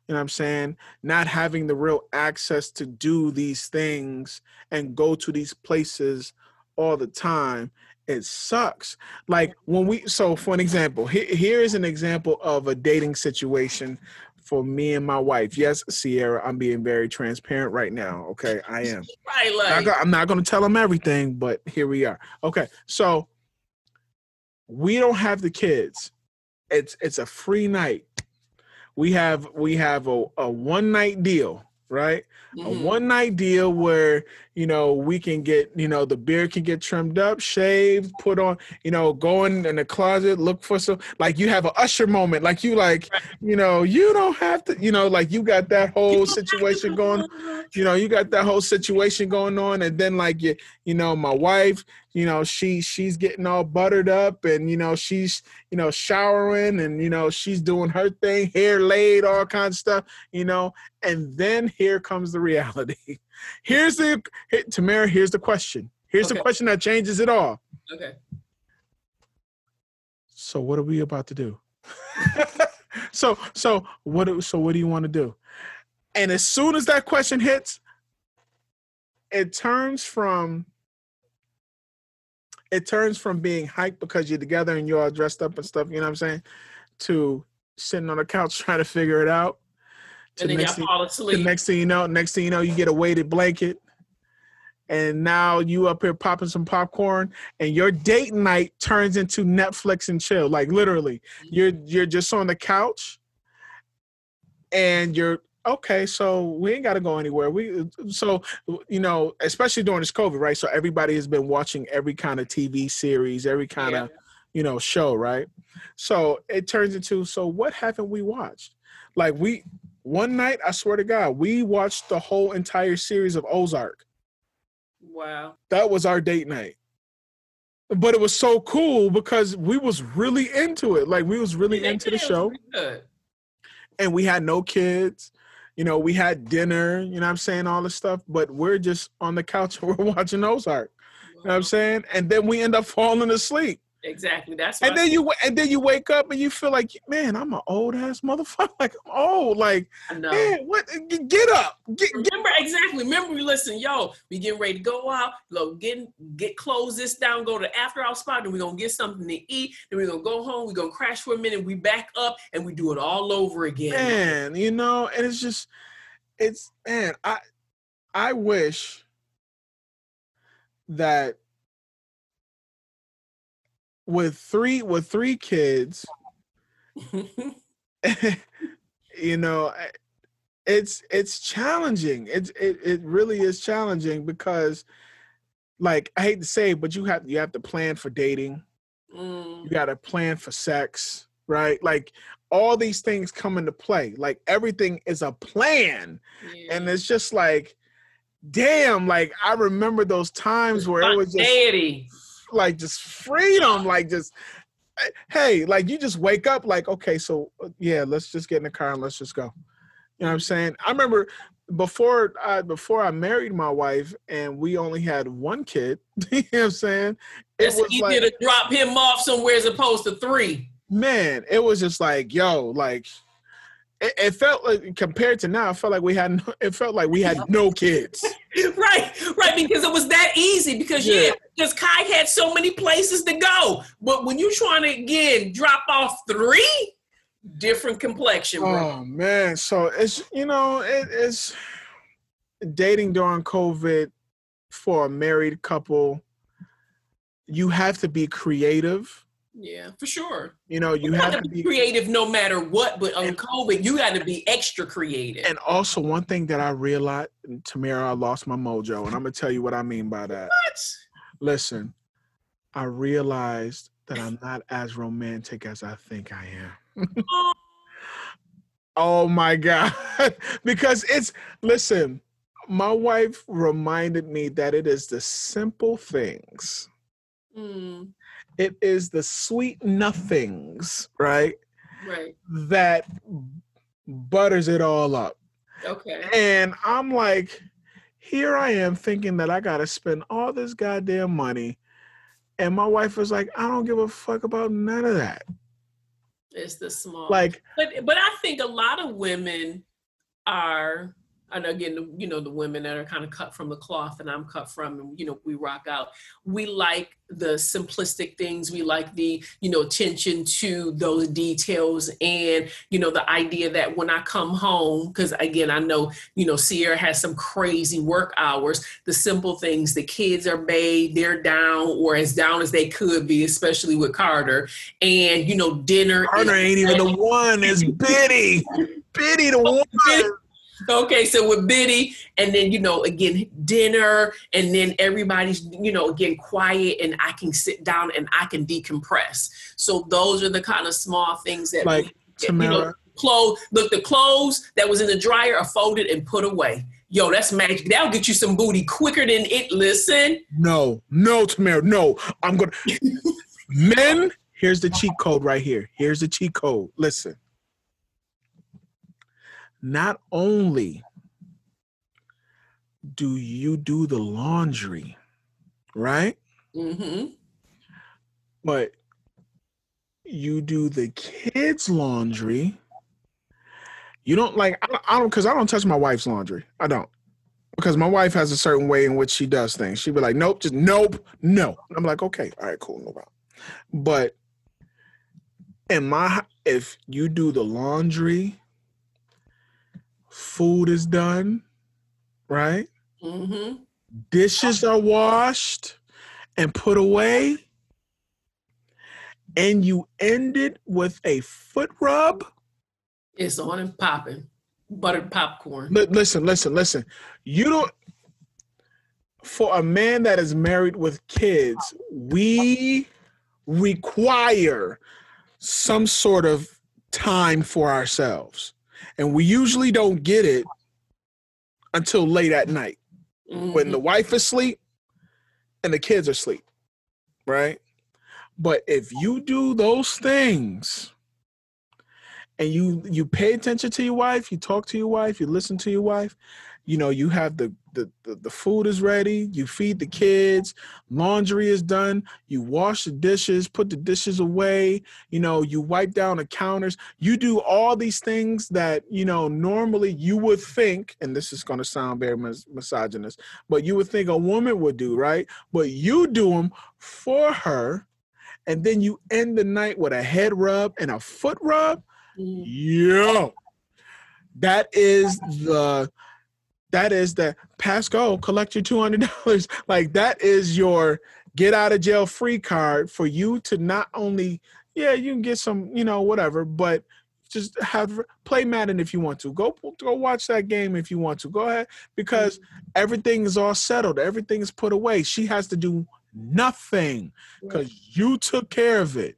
You know what I'm saying? Not having the real access to do these things and go to these places all the time it sucks like when we so for an example here, here is an example of a dating situation for me and my wife. Yes, Sierra, I'm being very transparent right now. Okay, I <laughs> am. right, like I'm not going to tell them everything, but here we are. Okay, so we don't have the kids. It's it's a free night. We have we have a, a one night deal right? Mm-hmm. A one night deal where, you know, we can get, you know, the beard can get trimmed up, shaved, put on, you know, go in, in the closet, look for some, like you have an usher moment. Like you, like, you know, you don't have to, you know, like you got that whole situation going, you know, you got that whole situation going on. And then, like, you, you know, my wife, you know she she's getting all buttered up and you know she's you know showering and you know she's doing her thing hair laid all kinds of stuff you know and then here comes the reality. <laughs> Here's the tamara here's the question. Here's okay. the question that changes it all. Okay. So what are we about to do? <laughs> So so what so what do you want to do? And as soon as that question hits it turns from it turns from being hyped because you're together and you're all dressed up and stuff, you know what I'm saying, to sitting on the couch <laughs> trying to figure it out. To and then next y'all fall asleep. To next thing you know, next thing you know, you get a weighted blanket. And now you up here popping some popcorn, and your date night turns into Netflix and chill. Like literally, you're you're just on the couch, and you're okay, so we ain't got to go anywhere. We uh, so you know, especially during this COVID, right? So everybody has been watching every kind of TV series, every kind yeah. of you know show, right? So it turns into so what haven't we watched? Like we one night, I swear to God, we watched the whole entire series of Ozark. Wow, that was our date night. But it was so cool because we was really into it. Like we was really into the show. And we had no kids you know, we had dinner, you know I'm saying, all this stuff, but we're just on the couch <laughs> and we're watching Ozark. You know what I'm saying? And then we end up falling asleep. Exactly. That's and then you and then you wake up and you feel like, man, I'm an old ass motherfucker. <laughs> Like I'm old. Like man, what? Eh, get up. Get, remember get. exactly. Remember, we listen, yo. We getting ready to go out. Go get get close this down. Go to after our spot. Then we gonna get something to eat. Then we gonna go home. We gonna crash for a minute. We back up and we do it all over again. Man, you know, and it's just, it's man. I I wish that with three with three kids <laughs> <laughs> you know it's it's challenging it's it, it really is challenging because like I hate to say, it, but you have you have to plan for dating. Mm, You got to plan for sex, right? Like all these things come into play. Like everything is a plan, yeah. and it's just like, damn. Like I remember those times where it was just. Like just freedom, like just hey, like you just wake up like, okay, so uh, yeah, let's just get in the car and let's just go. You know what I'm saying? I remember before I before I married my wife and we only had one kid, <laughs> you know what I'm saying? It It's was easier like to drop him off somewhere as opposed to three. man, it was just like, yo, like it, it felt like compared to now, it felt like we had no, it felt like we had no kids. <laughs> right, right, because it was that easy. Because yeah, Yeah. because Kai had so many places to go. But when you're trying to again drop off three, different complexion, bro. Oh man, so it's you know it is dating during COVID for a married couple. You have to be creative. Yeah, for sure. You know, you You have to to be creative no matter what. But on COVID, you got to be extra creative. And also, one thing that I realized, Tamara, I lost my mojo, and I'm gonna tell you what I mean by that. what? Listen, I realized that I'm not as romantic as I think I am. Oh, <laughs> Oh my God. <laughs> because it's, listen, my wife reminded me that it is the simple things, mm, it is the sweet nothings, right? right. That butters it all up. Okay. And I'm like, here I am thinking that I got to spend all this goddamn money. And my wife was like, I don't give a fuck about none of that. It's the small. Like, But but I think a lot of women are, and again, you know, the women that are kind of cut from the cloth, and I'm cut from, and you know, we rock out. We like the simplistic things. We like the you know attention to those details, and you know, the idea that when I come home, because again, I know you know Sierra has some crazy work hours. The simple things, the kids are bathed, they're down or as down as they could be, especially with Carter, and you know, dinner. is Carter ain't even the one, it's <laughs> Biddy. Biddy the oh, one. Okay, so with Biddy, and then you know, again, dinner, and then everybody's, you know, again, quiet, and I can sit down and I can decompress. So those are the kind of small things that Like, we, you know, clothes. Look, the clothes that was in the dryer are folded and put away. Yo, that's magic. That'll get you some booty quicker than it. Listen, no, no, Tamara, no. I'm gonna <laughs> men. Here's the cheat code right here. Here's the cheat code. Listen. Not only do you do the laundry, right? Mm-hmm. But you do the kids' laundry. You don't like I don't- because I don't touch my wife's laundry. I don't. Because my wife has a certain way in which she does things. She'd be like, nope, just nope, no. I'm like, okay, all right, cool, no problem. But in my if you do the laundry, food is done, right? hmm dishes are washed and put away, and you end it with a foot rub. it's on and popping, buttered popcorn. Li- listen, listen, listen. You don't. For a man that is married with kids, we require some sort of time for ourselves. And we usually don't get it until late at night. when Mhm. the wife is asleep and the kids are asleep, right? But if you do those things and you you pay attention to your wife, you talk to your wife, you listen to your wife, you know, you have the the the, the food is ready, you feed the kids, laundry is done, you wash the dishes, put the dishes away, you know, you wipe down the counters, you do all these things that, you know, normally you would think, and this is going to sound very mis- misogynist, but you would think a woman would do, right? But you do them for her, and then you end the night with a head rub and a foot rub. Mhm. Yo, that is the that is the pass Go collect your two hundred dollars. <laughs> Like that is your get out of jail free card for you to not only yeah you can get some you know whatever, but just have play Madden if you want to. Go go watch that game if you want to. Go ahead because everything is all settled. Everything is put away. She has to do nothing because you took care of it.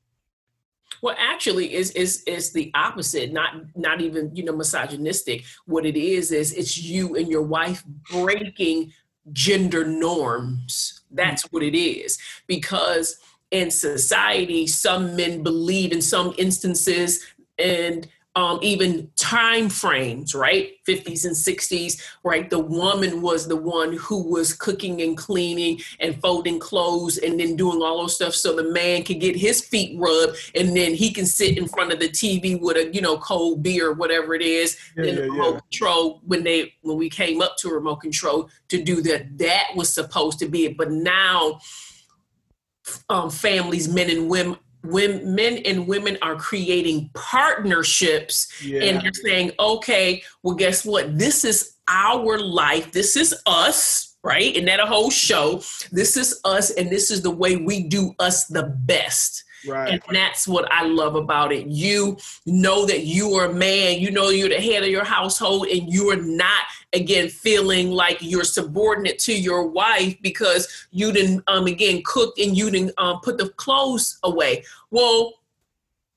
Well, actually, is is is the opposite. Not not even you know misogynistic. What it is is it's you and your wife breaking gender norms. That's what it is because in society, some men believe in some instances and um, even time frames, right? 50s and 60s, right? The woman was the one who was cooking and cleaning and folding clothes and then doing all those stuff so the man could get his feet rubbed and then he can sit in front of the TV with a, you know, cold beer or whatever it is. Yeah, and yeah, remote yeah. control when they when we came up to remote control to do that, that was supposed to be it. But now um, families, men and women, when men and women are creating partnerships yeah. and they're saying, okay, well, guess what? This is our life. This is us, right? And that a whole show. This is us, and this is the way we do us the best. Right. And that's what I love about it. You know that you are a man, you know you're the head of your household, and you are not, again, feeling like you're subordinate to your wife because you didn't, um, again, cook and you didn't um, put the clothes away. Well,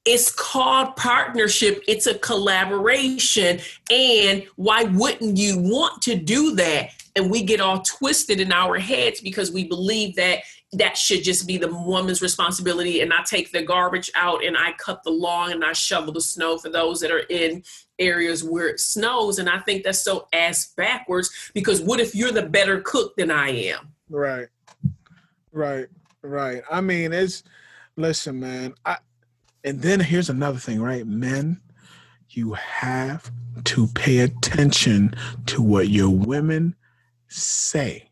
it's called partnership. It's a collaboration. And why wouldn't you want to do that? And we get all twisted in our heads because we believe that that should just be the woman's responsibility. And i take the garbage out and i cut the lawn and i shovel the snow for those that are in areas where it snows and i think that's so ass backwards because what if you're the better cook than i am? Right. Right. Right. I mean it's listen man i and then here's another thing right? Men you have to pay attention to what your women say.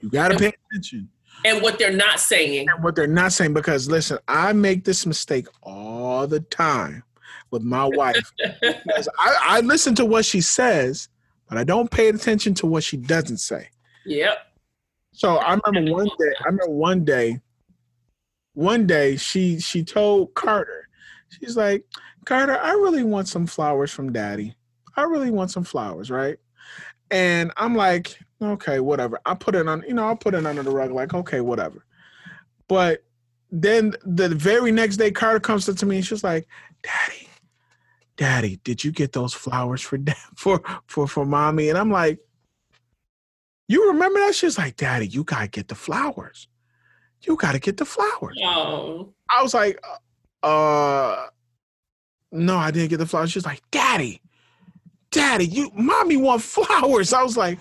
You got to pay attention. And what they're not saying. And what they're not saying. Because listen, I make this mistake all the time with my wife. <laughs> I, I listen to what she says, but I don't pay attention to what she doesn't say. Yep. So I remember one day, I remember one day, one day she she told Carter, she's like, Carter, I really want some flowers from daddy. I really want some flowers, right? And I'm like, okay, whatever. I put it on, you know, I'll put it under the rug, like, okay, whatever. But then the very next day, Carter comes up to me and she's like, Daddy, Daddy, did you get those flowers for <laughs> for for for mommy? And I'm like, You remember that? She's like, Daddy, you gotta get the flowers. You gotta get the flowers. Oh. I was like, uh no, I didn't get the flowers. She's like, Daddy, Daddy, you mommy want flowers. I was like,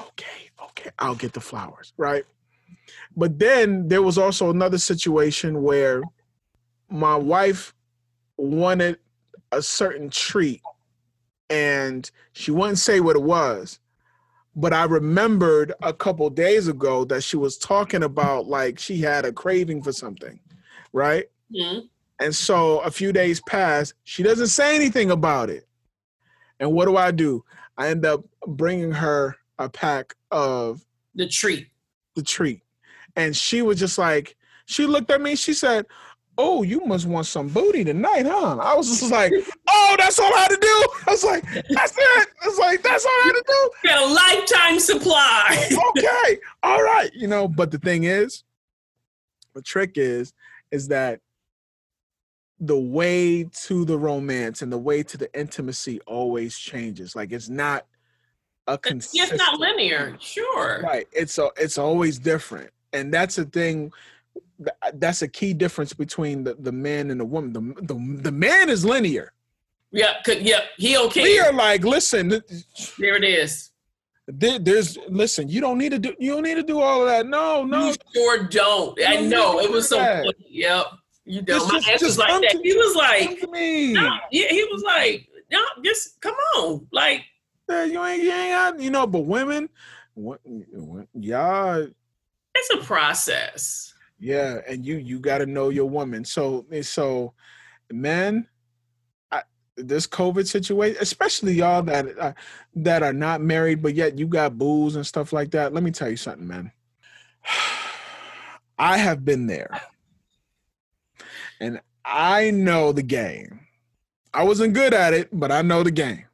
okay, okay, I'll get the flowers, right? But then there was also another situation where my wife wanted a certain treat and she wouldn't say what it was. But I remembered a couple days ago that she was talking about like she had a craving for something, right? Mm-hmm. And so a few days pass, she doesn't say anything about it. And what do I do? I end up bringing her a pack of the treat. The treat. And she was just like, she looked at me, she said, Oh, you must want some booty tonight, huh? I was just like, Oh, that's all I had to do. <laughs> I was like, That's it. I was like, That's all I had to do. <laughs> Got a lifetime supply. <laughs> okay. All right. You know, but the thing is, the trick is, is that the way to the romance and the way to the intimacy always changes. Like it's not a consistent. It's not linear, sure. Right. It's a, it's always different, and that's the thing. Uh, that's a key difference between the, the man and the woman. The, the the man is linear. Yep. Yep. He okay. We are like, listen. There it is. There, there's listen. You don't need to do. You don't need to do all of that. No, no. You sure don't. I know it was so. Funny. Yep. You don't. Just, My ex was like that. He was like, no, yeah. He was like, no, just come on, like yeah, you ain't, you ain't, you know. But women, y'all, it's a process. Yeah, and you you got to know your woman. So so, men, I, this COVID situation, especially y'all that uh, that are not married but yet you got booze and stuff like that. Let me tell you something, man. <sighs> I have been there, and I know the game. I wasn't good at it, but I know the game.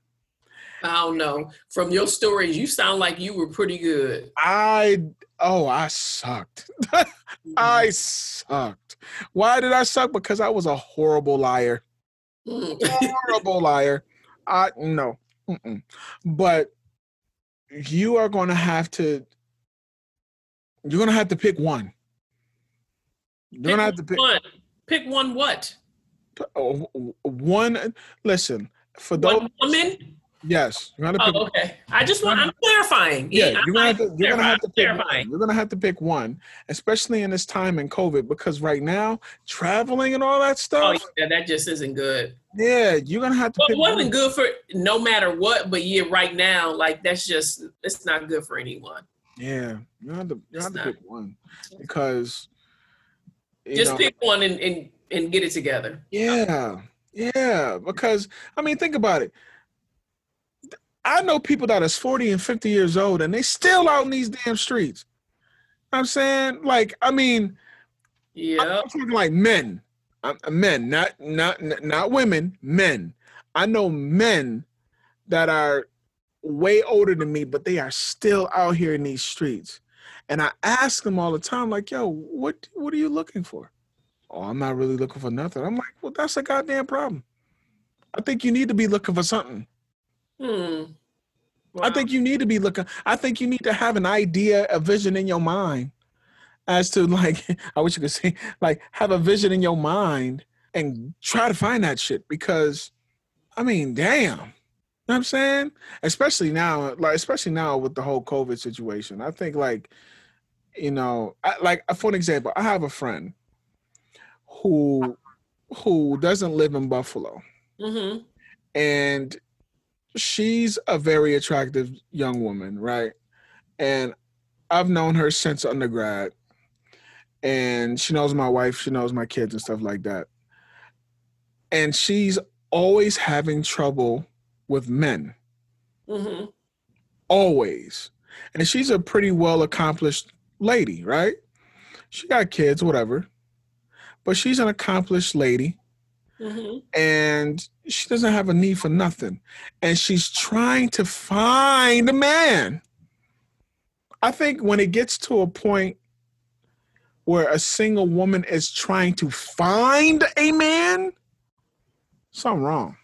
I don't know. From your stories, you sound like you were pretty good. I oh, I sucked. <laughs> I sucked. Why did I suck? Because I was a horrible liar. Mm. <laughs> Horrible liar. I no. Mm-mm. But you are going to have to. You're going to have to pick one. You're going to have to pick one. Pick one what? oh, one. Listen, for those One woman? Yes, you're to pick Oh, okay. I just want. I'm clarifying. Yeah, I'm you're gonna have to. You're gonna have to pick. clarifying. One. You're gonna have to pick one, especially in this time in COVID, because right now traveling and all that stuff. Oh stuff. yeah, that just isn't good. yeah, you're gonna have to Well, it wasn't one. good for no matter what, but yeah, right now, like that's just it's not good for anyone. Yeah, you have to. You have to pick one because. Just know, pick one and, and and get it together. Yeah, yeah, because I mean, think about it. I know people that is 40 and 50 years old and they still out in these damn streets. I'm saying, like, I mean, Yeah. I'm talking like men, I'm, uh, men, not not not women, men. I know men that are way older than me, but they are still out here in these streets. And I ask them all the time, like, "Yo, what what are you looking for?" Oh, I'm not really looking for nothing. I'm like, "Well, that's a goddamn problem." I think you need to be looking for something. Hmm. I think you need to be looking. I think you need to have an idea, a vision in your mind as to like, <laughs> I wish you could see, like, have a vision in your mind and try to find that shit because, I mean, damn. You know what I'm saying? Especially now, like, especially now with the whole COVID situation. I think, like, you know, I, like, for an example, I have a friend who who doesn't live in Buffalo Mm-hmm. and she's a very attractive young woman, right? And I've known her since undergrad, and she knows my wife, she knows my kids, and stuff like that. And she's always having trouble with men, Mm-hmm. always. And she's a pretty well accomplished lady, right? She got kids, whatever, but she's an accomplished lady Mm-hmm. and she doesn't have a need for nothing. And she's trying to find a man. I think when it gets to a point where a single woman is trying to find a man something wrong.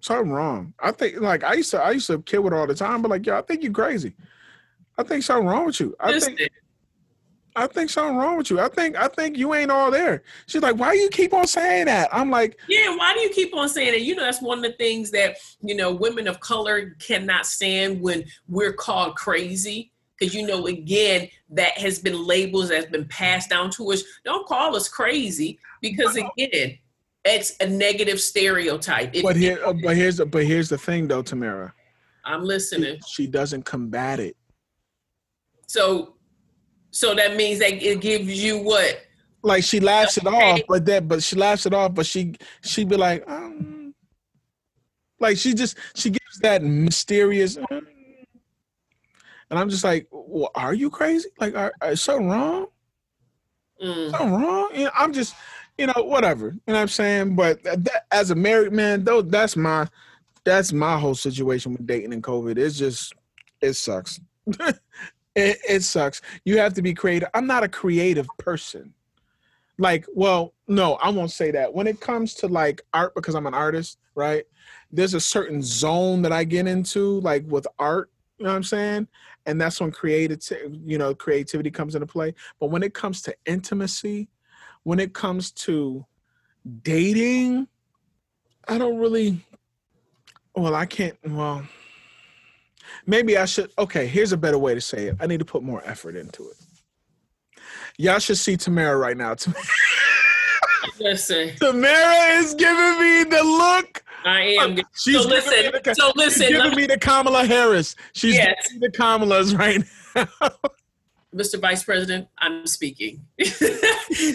Something wrong. I think like i used to i used to kid with all the time but like yo i think you're crazy. I think something wrong with you. I think I think something wrong with you. I think I think you ain't all there. She's like, why do you keep on saying that? I'm like, Yeah, why do you keep on saying it? You know, that's one of the things that, you know, women of color cannot stand when we're called crazy. Because, you know, again, that has been labels that's been passed down to us. Don't call us crazy because, again, it's a negative stereotype. It- but here, uh, but here's the, but here's the thing though, Tamara. I'm listening. She doesn't combat it. So, so that means that it gives you what? Like she laughs it off, but that, but she laughs it off, but she she be like, um, like she just she gives that mysterious, um, and I'm just like, well, are you crazy? Like, are, is something wrong? Mm. something wrong? You know, I'm just, you know, whatever. You know what I'm saying? But that, as a married man, though, that's my that's my whole situation with dating and COVID. It's just it sucks. <laughs> it, it sucks. You have to be creative. I'm not a creative person. Like, well, no, I won't say that. When it comes to like art, because I'm an artist, right? There's a certain zone that I get into, like with art. You know what I'm saying? And that's when creative, you know, creativity comes into play. But when it comes to intimacy, when it comes to dating, I don't really. Well, I can't. Well, maybe I should. Okay, here's a better way to say it. I need to put more effort into it. Y'all should see Tamara right now. Listen, <laughs> Tamara is giving me the look. I am. She's so giving me listen, the, so she's listen, giving me the Kamala Harris. She's Yes. the Kamalas right now. Mr. Vice President, I'm speaking. <laughs> <laughs>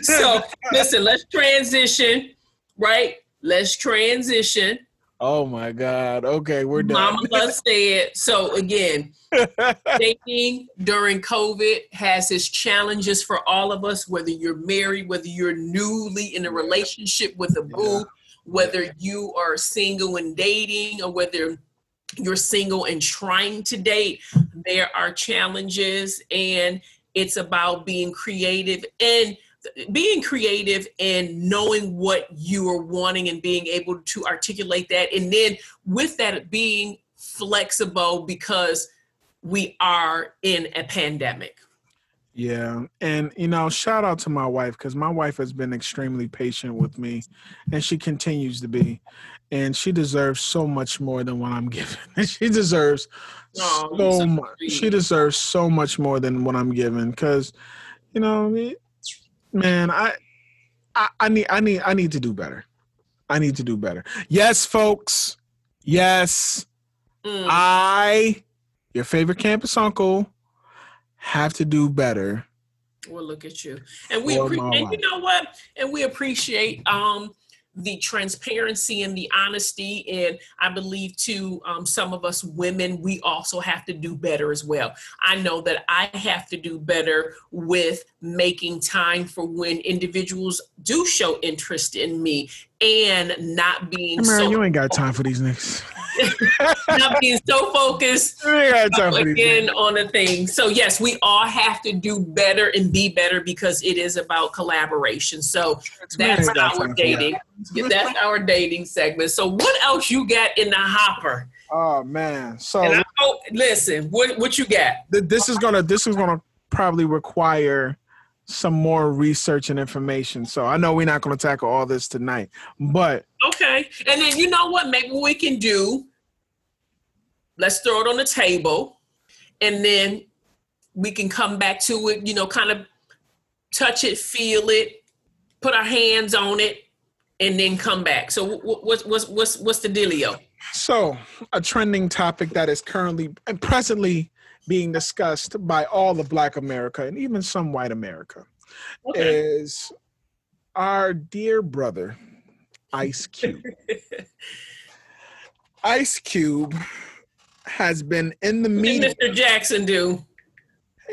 so listen, let's transition, right? Let's transition. Oh my God. Okay, we're done. Mama said so again. <laughs> Dating during COVID has its challenges for all of us, whether you're married, whether you're newly in a relationship with a boo, whether you are single and dating or whether you're single and trying to date, there are challenges and it's about being creative and being creative and knowing what you are wanting and being able to articulate that and then with that being flexible because we are in a pandemic yeah. And, you know, shout out to my wife because my wife has been extremely patient with me and she continues to be. And she deserves so much more than what I'm <laughs> giving. she deserves oh, so much. She deserves so much more than what I'm giving because, you know, man, I, I, I need, I need, I need to do better. I need to do better. Yes, folks. Yes. Mm. I, your favorite campus uncle, have to do better. Well, look at you, and we appre- and you know what, and we appreciate um the transparency and the honesty and i believe to um, some of us women we also have to do better as well. I know that i have to do better with making time for when individuals do show interest in me and not being so you ain't got time for these niggas <laughs> not being so focused again on a thing. So yes, we all have to do better and be better because it is about collaboration. So that's our dating. That's our dating segment. So what else you got in the hopper? Oh man! So hope, listen, what what you got? This is gonna this is gonna probably require some more research and information. So I know we're not going to tackle all this tonight, but okay. And then you know what? Maybe we can do. Let's throw it on the table, and then we can come back to it. You know, kind of touch it, feel it, put our hands on it, and then come back. So what's what's what's what's the dealio? So a trending topic that is currently and presently being discussed by all of Black America and even some white America okay. is our dear brother, Ice Cube. <laughs> Ice Cube has been in the media. Mr. Jackson do?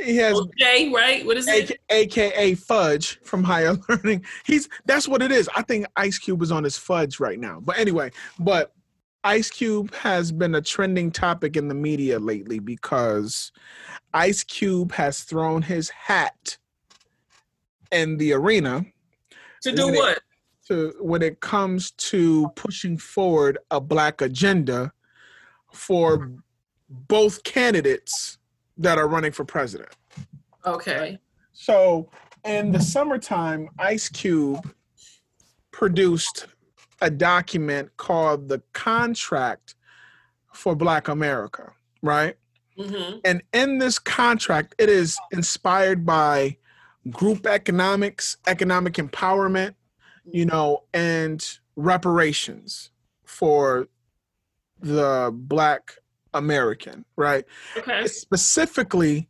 He has okay, right? What is it? AKA Fudge from Higher <laughs> Learning. He's that's what it is. I think Ice Cube is on his fudge right now. But anyway, but Ice Cube has been a trending topic in the media lately because Ice Cube has thrown his hat in the arena. To do what? It, to when it comes to pushing forward a black agenda for both candidates that are running for president. Okay. So in the summertime, Ice Cube produced a document called the Contract for Black America, right? Mm-hmm. And in this contract, it is inspired by group economics, economic empowerment, you know, and reparations for the Black American, right? Okay. Specifically,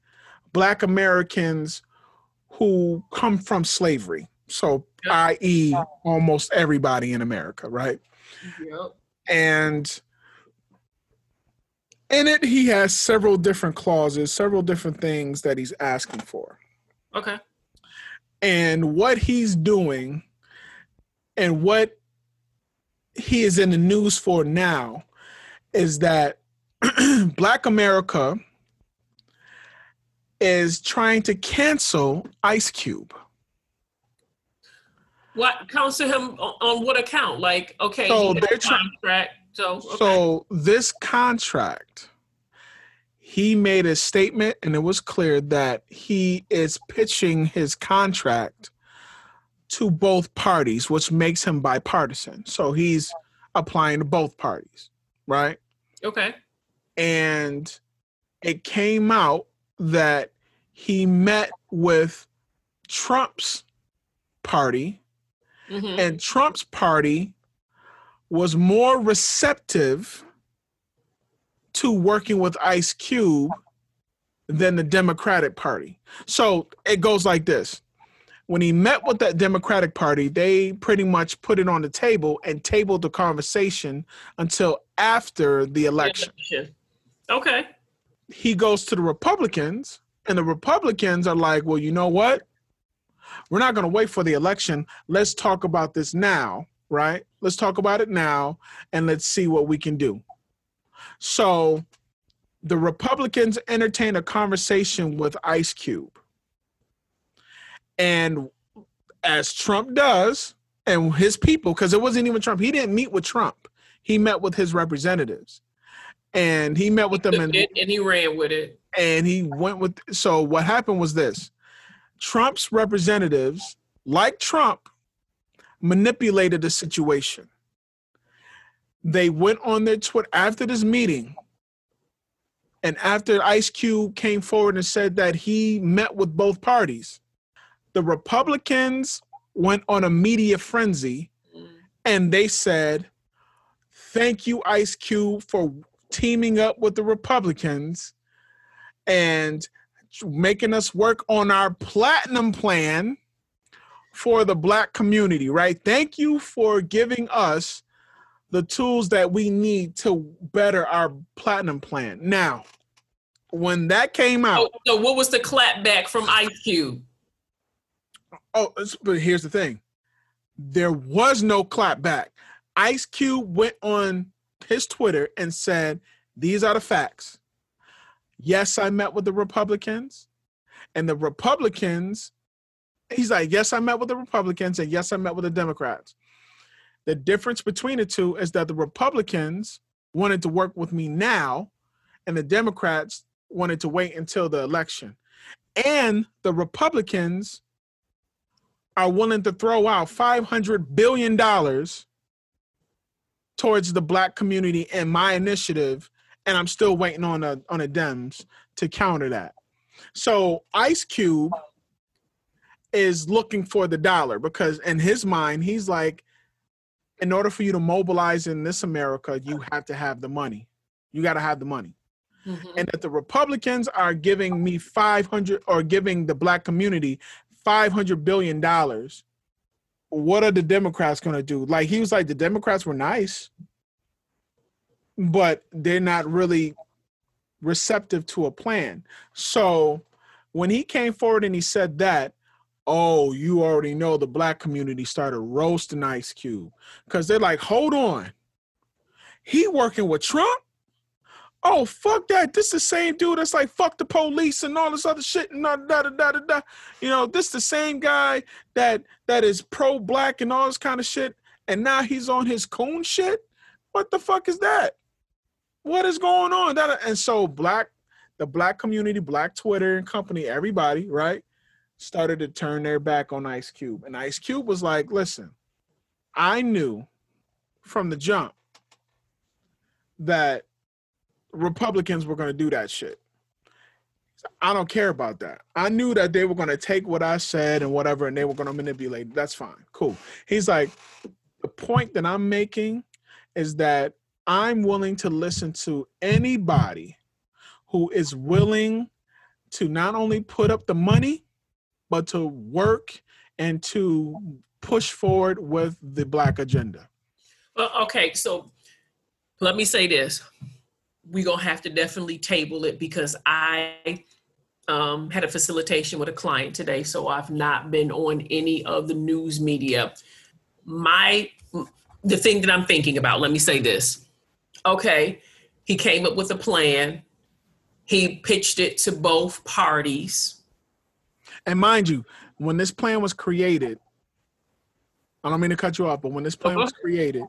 Black Americans who come from slavery. So, yep. i.e., almost everybody in America, right? Yep. And in it, he has several different clauses, several different things that he's asking for. Okay. And what he's doing and what he is in the news for now is that <clears throat> Black America is trying to cancel Ice Cube. What cancel him on, what account? Like, okay, so they're trying. So, okay. so this contract, he made a statement, and it was clear that he is pitching his contract to both parties, which makes him bipartisan. So he's applying to both parties, right? Okay and it came out that he met with Trump's party, mm-hmm. and Trump's party was more receptive to working with Ice Cube than the Democratic Party. So it goes like this. When he met with that Democratic Party, they pretty much put it on the table and tabled the conversation until after the election. Okay. He goes to the Republicans, and the Republicans are like, well, you know what? We're not going to wait for the election. Let's talk about this now. right? Let's talk about it now and let's see what we can do. So the Republicans entertain a conversation with Ice Cube. And as Trump does, and his people, because it wasn't even Trump, he didn't meet with Trump. He met with his representatives. And he met with them and, and he ran with it. And he went with so what happened was this Trump's representatives, like Trump, manipulated the situation. They went on their Twitter after this meeting, and after Ice Cube came forward and said that he met with both parties, the Republicans went on a media frenzy mm. and they said, Thank you, Ice Cube, for teaming up with the Republicans and making us work on our platinum plan for the black community, right? Thank you for giving us the tools that we need to better our platinum plan. Now, when that came oh, out. So, so what was the clapback from Ice Cube? Oh, but here's the thing there was no clapback. Ice Cube went on his Twitter and said, These are the facts. Yes, I met with the Republicans, and the Republicans, he's like, Yes, I met with the Republicans, and yes, I met with the Democrats. The difference between the two is that the Republicans wanted to work with me now, and the Democrats wanted to wait until the election. And the Republicans are willing to throw out $500 billion towards the black community and my initiative, and I'm still waiting on a on a Dems to counter that. So Ice Cube is looking for the dollar because in his mind, he's like, in order for you to mobilize in this America, you have to have the money. You got to have the money. Mm-hmm. And that the Republicans are giving me 500 or giving the black community 500 billion dollars what are the democrats going to do? Like he was like the democrats were nice but they're not really receptive to a plan. So when he came forward and he said that oh you already know the black community started roasting ice cube. Because they're like hold on. He working with trump oh fuck that. This the same dude that's like fuck the police and all this other shit and da da da da da, you know this the same guy that that is pro black and all this kind of shit and now he's on his coon shit? What the fuck is that? What is going on? That and so black the black community black twitter and company everybody right started to turn their back on ice cube. And ice cube was like listen i knew from the jump that Republicans were going to do that shit. I don't care about that. I knew that they were going to take what I said and whatever, and they were going to manipulate. That's fine. Cool. He's like, the point that I'm making is that I'm willing to listen to anybody who is willing to not only put up the money, but to work and to push forward with the black agenda. Well, okay, so let me say this we're gonna have to definitely table it because I um, had a facilitation with a client today, so I've not been on any of the news media. My the thing that I'm thinking about, let me say this. Okay, he came up with a plan. He pitched it to both parties. And mind you, when this plan was created, I don't mean to cut you off, but when this plan uh-huh. was created,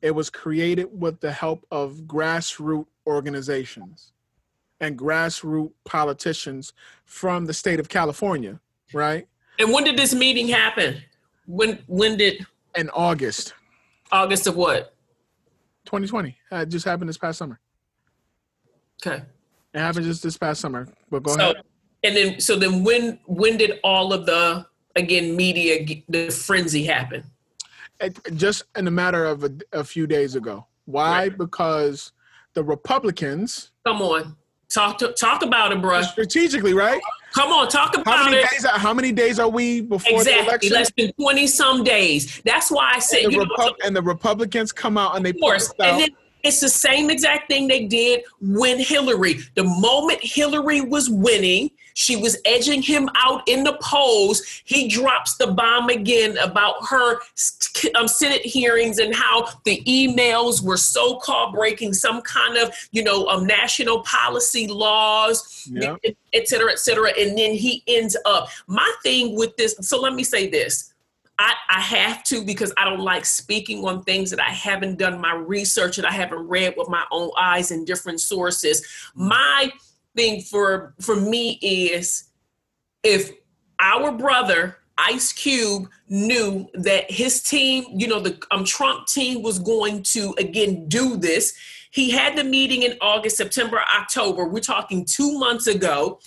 it was created with the help of grassroots organizations and grassroots politicians from the state of California, right? And when did this meeting happen? When when did in August. August of what? 2020. Uh, it just happened this past summer. Okay. It happened just this past summer. But go so, ahead. And then so then when when did all of the again media the frenzy happen? It, just in a matter of a, a few days ago. Why? Right. Because the Republicans. Come on, talk to, talk about it, bro. Strategically, right? Come on, talk about how many it. Days are, how many days are we before exactly, the election? Less than twenty some days. That's why I said. And the, Repu- and the Republicans come out and they force and then It's the same exact thing they did when Hillary. The moment Hillary was winning, she was edging him out in the polls. He drops the bomb again about her um, Senate hearings and how the emails were so called breaking some kind of, you know, um, national policy laws, yep. et cetera, et cetera. And then he ends up. My thing with this, so let me say this I, I have to because I don't like speaking on things that I haven't done my research and I haven't read with my own eyes and different sources. My thing for for me is if our brother Ice Cube knew that his team, you know, the um, Trump team was going to again do this. He had the meeting in August, September, October. We're talking two months ago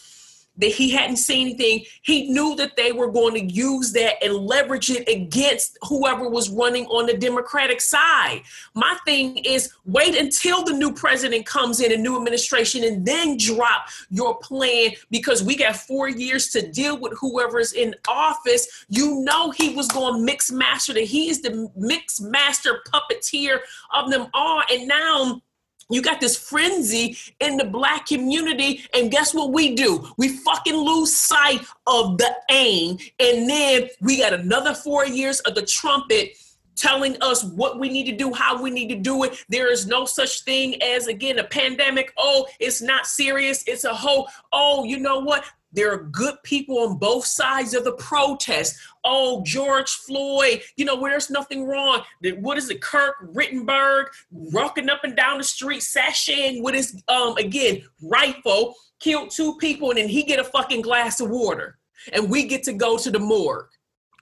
that he hadn't seen anything. He knew that they were going to use that and leverage it against whoever was running on the Democratic side. My thing is wait until the new president comes in, a new administration, and then drop your plan because we got four years to deal with whoever's in office. You know he was going to mix master that he is the mix master puppeteer of them all. And now you got this frenzy in the black community, and guess what we do? We fucking lose sight of the aim, and then we got another four years of the trumpet telling us what we need to do, how we need to do it. There is no such thing as, again, a pandemic. Oh, it's not serious. It's a whole, oh, you know what? There are good people on both sides of the protest. Oh, George Floyd, you know, where there's nothing wrong. What is it, Kirk Rittenberg rocking up and down the street, sashaying with his, um, again, rifle, killed two people, and then he get a fucking glass of water. And we get to go to the morgue.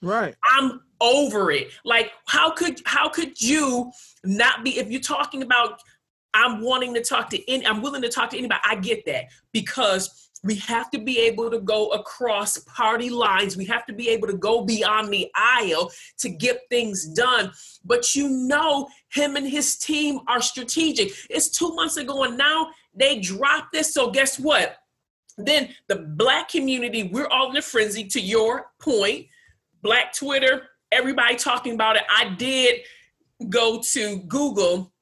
Right. I'm over it. Like, how could how could you not be if you're talking about I'm wanting to talk to any, I'm willing to talk to anybody. I get that because we have to be able to go across party lines. We have to be able to go beyond the aisle to get things done. But you know, him and his team are strategic. It's two months ago, and now they dropped this. So, guess what? Then the black community, we're all in a frenzy, to your point. Black Twitter, everybody talking about it. I did go to Google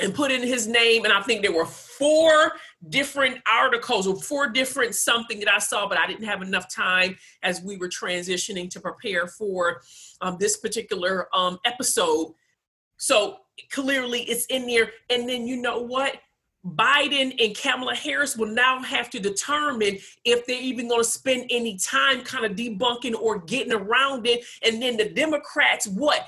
and put in his name, and I think there were four different articles or four different something that I saw, but I didn't have enough time as we were transitioning to prepare for um, this particular um, episode. So clearly it's in there. And then you know what? Biden and Kamala Harris will now have to determine if they're even going to spend any time kind of debunking or getting around it. And then the Democrats, what?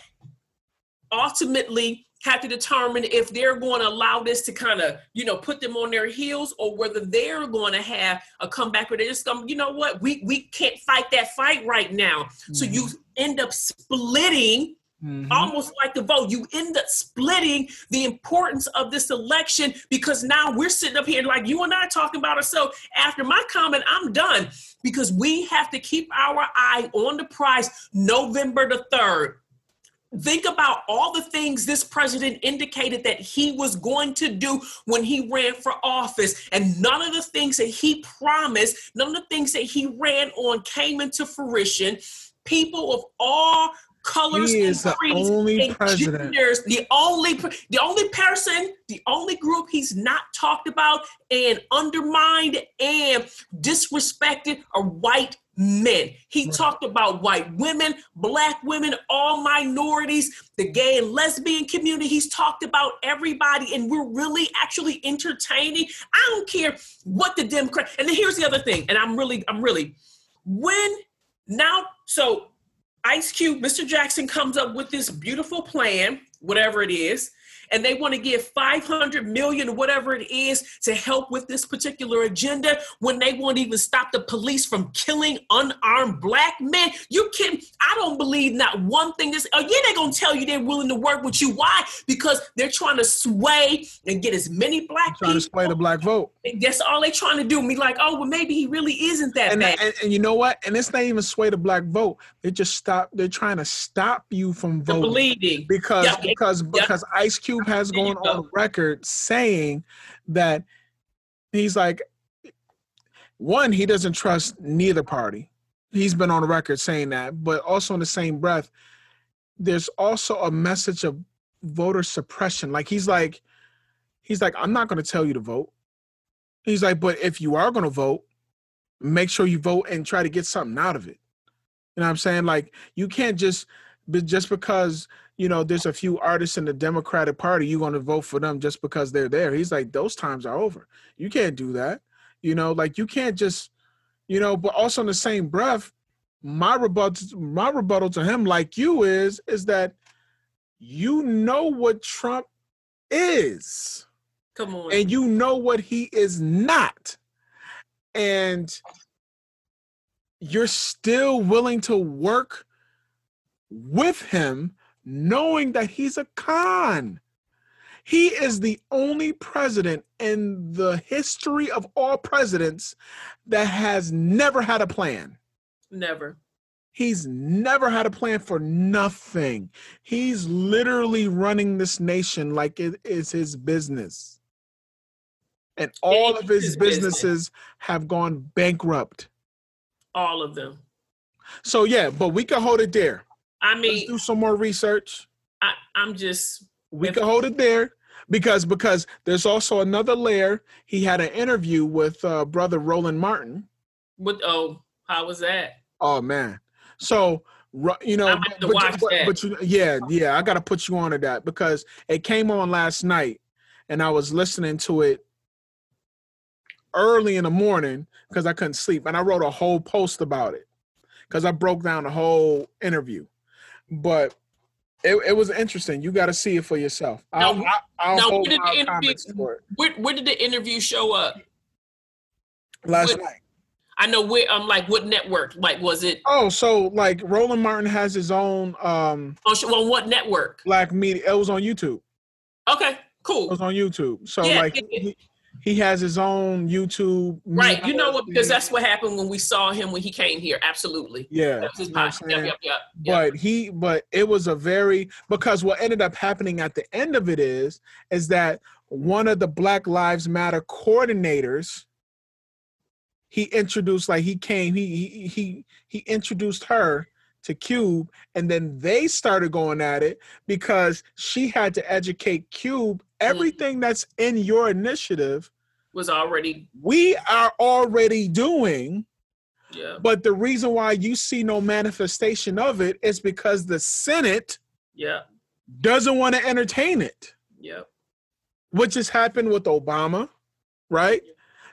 Ultimately, have to determine if they're going to allow this to kind of, you know, put them on their heels or whether they're going to have a comeback where they're just going, you know what, we, we can't fight that fight right now. Mm-hmm. So you end up splitting Mm-hmm. Almost like the vote, you end up splitting the importance of this election because now we're sitting up here like you and I talking about ourselves. After my comment, I'm done because we have to keep our eye on the prize November the 3rd. Think about all the things this president indicated that he was going to do when he ran for office. And none of the things that he promised, none of the things that he ran on came into fruition. People of all colors he is and creeds the only and president. genders. The only the only person, the only group he's not talked about and undermined and disrespected are white men. He right. talked about white women, black women, all minorities, the gay and lesbian community. He's talked about everybody, and we're really actually entertaining. I don't care what the Democrat. And then here's the other thing, and I'm really, I'm really when now. So Ice Cube, Mr. Jackson comes up with this beautiful plan, whatever it is, and they want to give 500 million whatever it is to help with this particular agenda when they won't even stop the police from killing unarmed black men. You can i don't believe not one thing this oh yeah they're gonna tell you they're willing to work with you. Why? Because they're trying to sway and get as many black trying people to sway the black vote. That's all they're trying to do. Me like oh well maybe he really isn't that and, bad. and, and, you know what? And it's not even sway the black vote. They just stop they're trying to stop you from voting. The bleeding. Because yep. because yep. because ice cube has gone on record saying that he's like, one, he doesn't trust neither party. He's been on record saying that, but also in the same breath, there's also a message of voter suppression. Like he's like, He's like, I'm not going to tell you to vote. He's like, but if you are going to vote, make sure you vote and try to get something out of it. You know what I'm saying? Like, you can't just, but just because you know there's a few artists in the Democratic Party, you're going to vote for them just because they're there. He's like, those times are over. You can't do that. You know, like you can't just, you know. But also in the same breath, my rebuttal, my rebuttal to him, like you, is is that you know what Trump is. Come on. And you know what he is not. And you're still willing to work with him knowing that he's a con. He is the only president in the history of all presidents that has never had a plan. Never. He's never had a plan for nothing. He's literally running this nation like it is his business. And all of his businesses have gone bankrupt. All of them. So yeah, but we can hold it there. I mean, Let's do some more research. I, I'm just We If- can hold it there because because there's also another layer. He had an interview with uh, brother Roland Martin. what oh, how was that? Oh man, so you know, I have to but, but, but you, yeah, yeah, I got to put you on to that because it came on last night, and I was listening to it early in the morning because I couldn't sleep, and I wrote a whole post about it because I broke down the whole interview, but. It, it was interesting. You got to see it for yourself. Now- I'll, I'll now, where did the interview- comments for it. Where where did the interview show up? last What- night. I know where I'm like what network? Like was it Oh, so like Roland Martin has his own um on, sh- on what network? black media. It was on YouTube. Okay, Cool. It was on YouTube. So Yeah, like yeah, yeah. he, he has his own YouTube. Right. You know what? Because that's what happened when we saw him when he came here. Absolutely. yeah. That was his you know what I'm pod. Yep, yep, yep, yep. But he but it was a very because what ended up happening at the end of it is is that one of the Black Lives Matter coordinators he introduced like he came he he he, he introduced her to Cube and then they started going at it because she had to educate Cube mm-hmm. everything that's in your initiative Was already we are already doing yeah, but the reason why you see no manifestation of it is because the Senate yeah, doesn't want to entertain it, yeah. which has happened with Obama, right?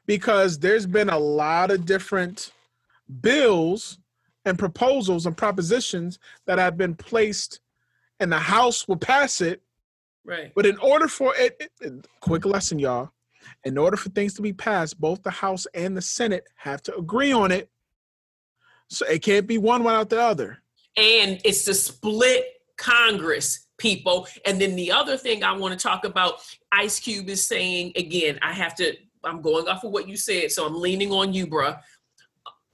Because there's been a lot of different bills and proposals and propositions that have been placed, and the House will pass it. Right. But in order for it- it- quick lesson, y'all. In order for things to be passed, both the House and the Senate have to agree on it. So it can't be one without the other. and it's the split Congress people. And then the other thing I want to talk about, Ice Cube is saying again, I have to, I'm going off of what you said, so I'm leaning on you, bruh.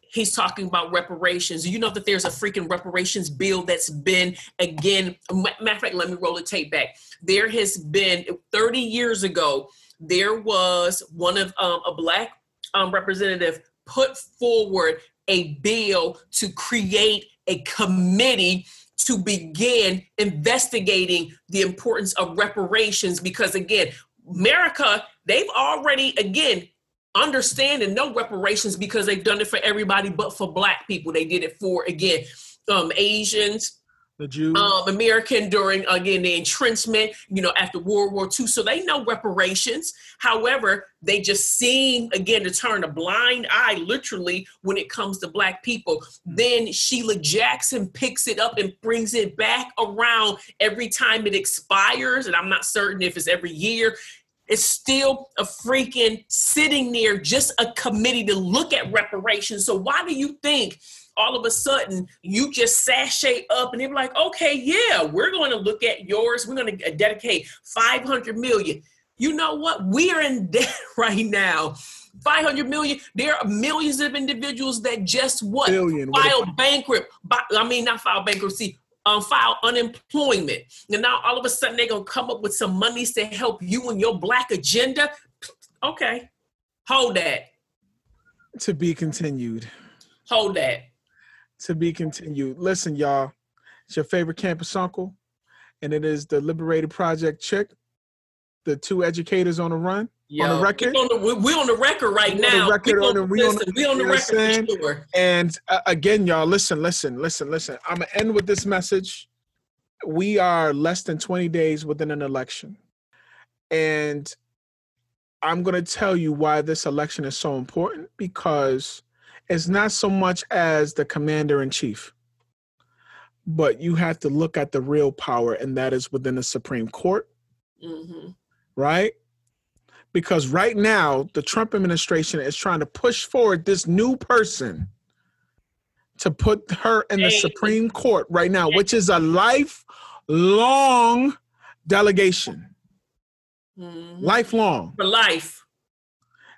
He's talking about reparations. You know that there's a freaking reparations bill that's been again. Matter of fact, let me roll the tape back. There has been 30 years ago. There was one of um, a black um, representative put forward a bill to create a committee to begin investigating the importance of reparations because again america they've already again understand and know reparations because they've done it for everybody but for black people. They did it for again um asians The Jews. um, American during again the entrenchment, you know, after World War II. So they know reparations. However, they just seem again to turn a blind eye, literally, when it comes to black people. Then Sheila Jackson picks it up and brings it back around every time it expires, and I'm not certain if it's every year. It's still a freaking sitting there, just a committee to look at reparations. So why do you think? All of a sudden you just sashay up and they're like, okay, yeah, we're going to look at yours. We're going to dedicate 500 million. You know what? We are in <laughs> debt right now. 500 million. There are millions of individuals that just what? Billion. What File bankrupt. I mean, not file bankruptcy. Um, file unemployment. And now all of a sudden they're going to come up with some monies to help you and your black agenda. Okay. Hold that. to be continued. Hold that. To be continued. Listen, y'all. It's your favorite campus uncle, and it is the Liberated Project chick, the two educators on the run Yo, on the record. We on the, we on the record right We on the now. record, we on the- on, we on the- we on the you know what I'm record for sure. And uh, again, y'all, listen, listen, listen, listen. I'm gonna end with this message. We are less than 20 days within an election, and I'm gonna tell you why this election is so important because it's not so much as the commander in chief, but you have to look at the real power, and that is within the Supreme Court, hmm right? Because right now, the Trump administration is trying to push forward this new person to put her in the Supreme Court right now, which is a lifelong delegation. hmm Lifelong. For life.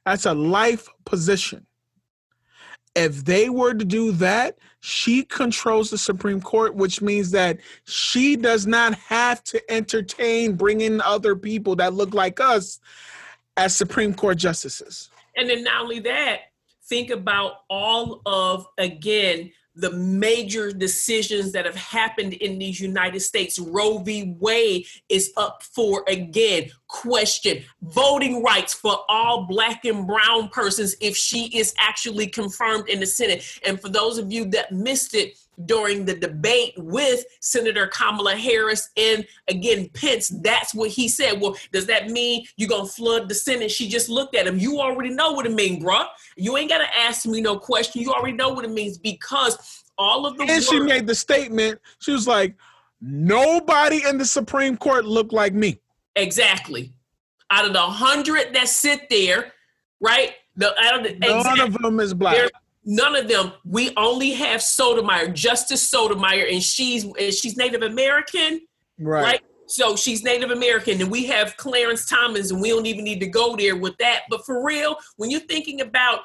That's a life position. If they were to do that, she controls the Supreme Court, which means that she does not have to entertain bringing other people that look like us as Supreme Court justices. And then not only that, think about all of again the major decisions that have happened in these United States. Roe v. Wade is up for again question voting rights for all black and brown persons if she is actually confirmed in the Senate. And for those of you that missed it during the debate with Senator Kamala Harris and again Pence, that's what he said. Well, does that mean you're gonna flood the Senate? She just looked at him. You already know what it means, bruh. You ain't gotta ask me no question. You already know what it means because all of the And she made the statement, she was like, nobody in the Supreme Court looked like me. exactly out of the hundred that sit there, right? The out of the None exact- of them is black. None of them. We only have Sotomayor, Justice Sotomayor, and she's and she's Native American. right. right? So she's Native American, and we have Clarence Thomas, and we don't even need to go there with that. But for real, when you're thinking about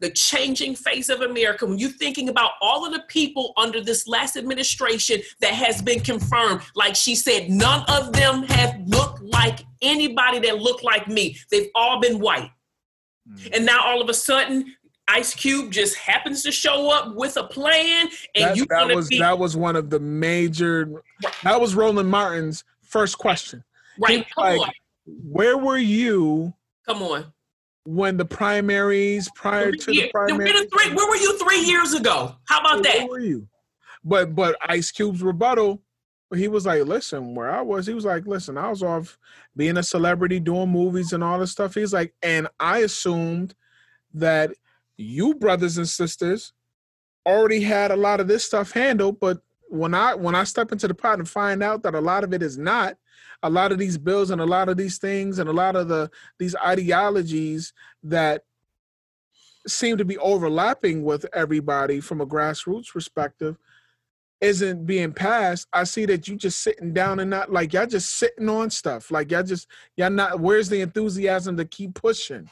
the changing face of America, when you're thinking about all of the people under this last administration that has been confirmed, like she said, none of them have looked like anybody that looked like me. They've all been white. Mm. And now all of a sudden, Ice Cube just happens to show up with a plan, and that, you that was be that was one of the major that was Roland Martin's first question. right. Come like- on, Where were you come on. when the primaries prior to the primaries? three, where were you three years ago? How about Where that? Where were you? But but Ice Cube's rebuttal, he was like, "Listen, where I was, he was like, listen, I was off being a celebrity, doing movies and all this stuff." He's like, and I assumed that you brothers and sisters already had a lot of this stuff handled, but when I when I step into the pot and find out that a lot of it is not, a lot of these bills and a lot of these things and a lot of the these ideologies that seem to be overlapping with everybody from a grassroots perspective isn't being passed i see that you just sitting down and not like y'all just sitting on stuff. Like y'all just y'all not where's the enthusiasm to keep pushing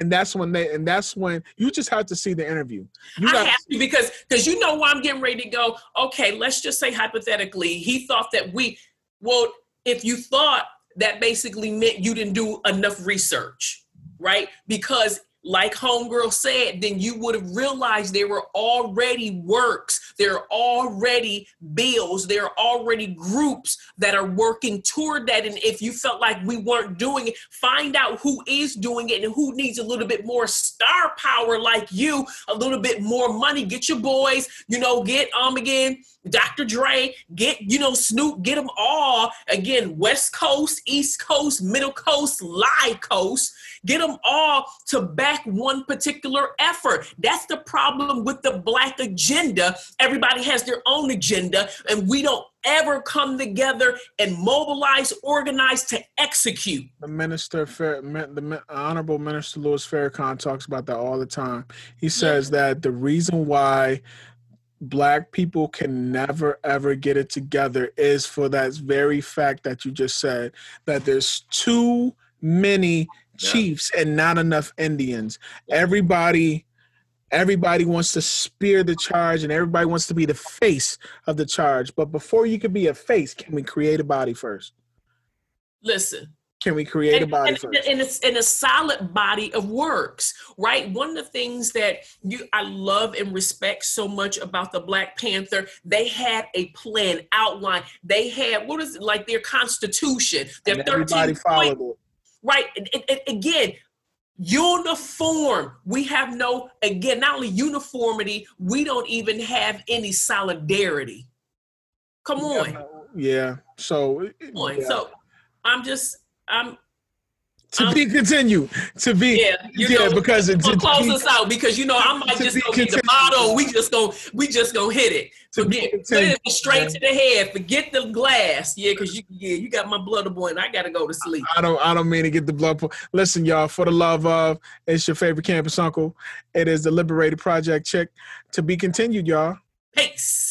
and that's when they and that's when you just have to see the interview you I have to because because you know why I'm getting ready to go. Okay, let's just say hypothetically, he thought that we well, if you thought that basically meant you didn't do enough research, right? Because like homegirl said, then you would have realized there were already works, there are already bills, there are already groups that are working toward that. And if you felt like we weren't doing it, find out who is doing it and who needs a little bit more star power like you, a little bit more money. Get your boys, you know, get um again, Dr. Dre, get you know Snoop, get them all again, West Coast, East Coast, Middle Coast, Lie Coast, get them all to back one particular effort. That's the problem with the black agenda. Everybody has their own agenda, and we don't ever come together and mobilize, organize to execute. the minister Fair, the honorable minister louis farrakhan talks about that all the time he says that the reason why black people can never ever get it together is for that very fact that you just said that there's too many Yeah. chiefs and not enough indians everybody everybody wants to spear the charge and everybody wants to be the face of the charge but before you can be a face can we create a body first Listen, can we create a body and, first and it's in a solid body of works, right? One of the things that you I love and respect so much about the Black Panther, they had a plan outline. They had what is it like their constitution, their and everybody 13 followed point, right? And, again, uniform. We have no, again, not only uniformity, we don't even have any solidarity. Come on. Yeah. So, Come on. yeah. So I'm just, I'm, to um, be continued. To be yeah, you yeah, know, because it to to close be- us out because you know I might just go get the bottle. We just go, we just gonna hit it. To be Forget, it straight man. to the head. Forget the glass. Yeah, because you, yeah, you got my blood boiling. I gotta go to sleep. I don't I don't mean to get the blood. Po- Listen, y'all, for the love of, it's your favorite campus uncle. It is the Liberated Project Check To be continued, y'all. Peace.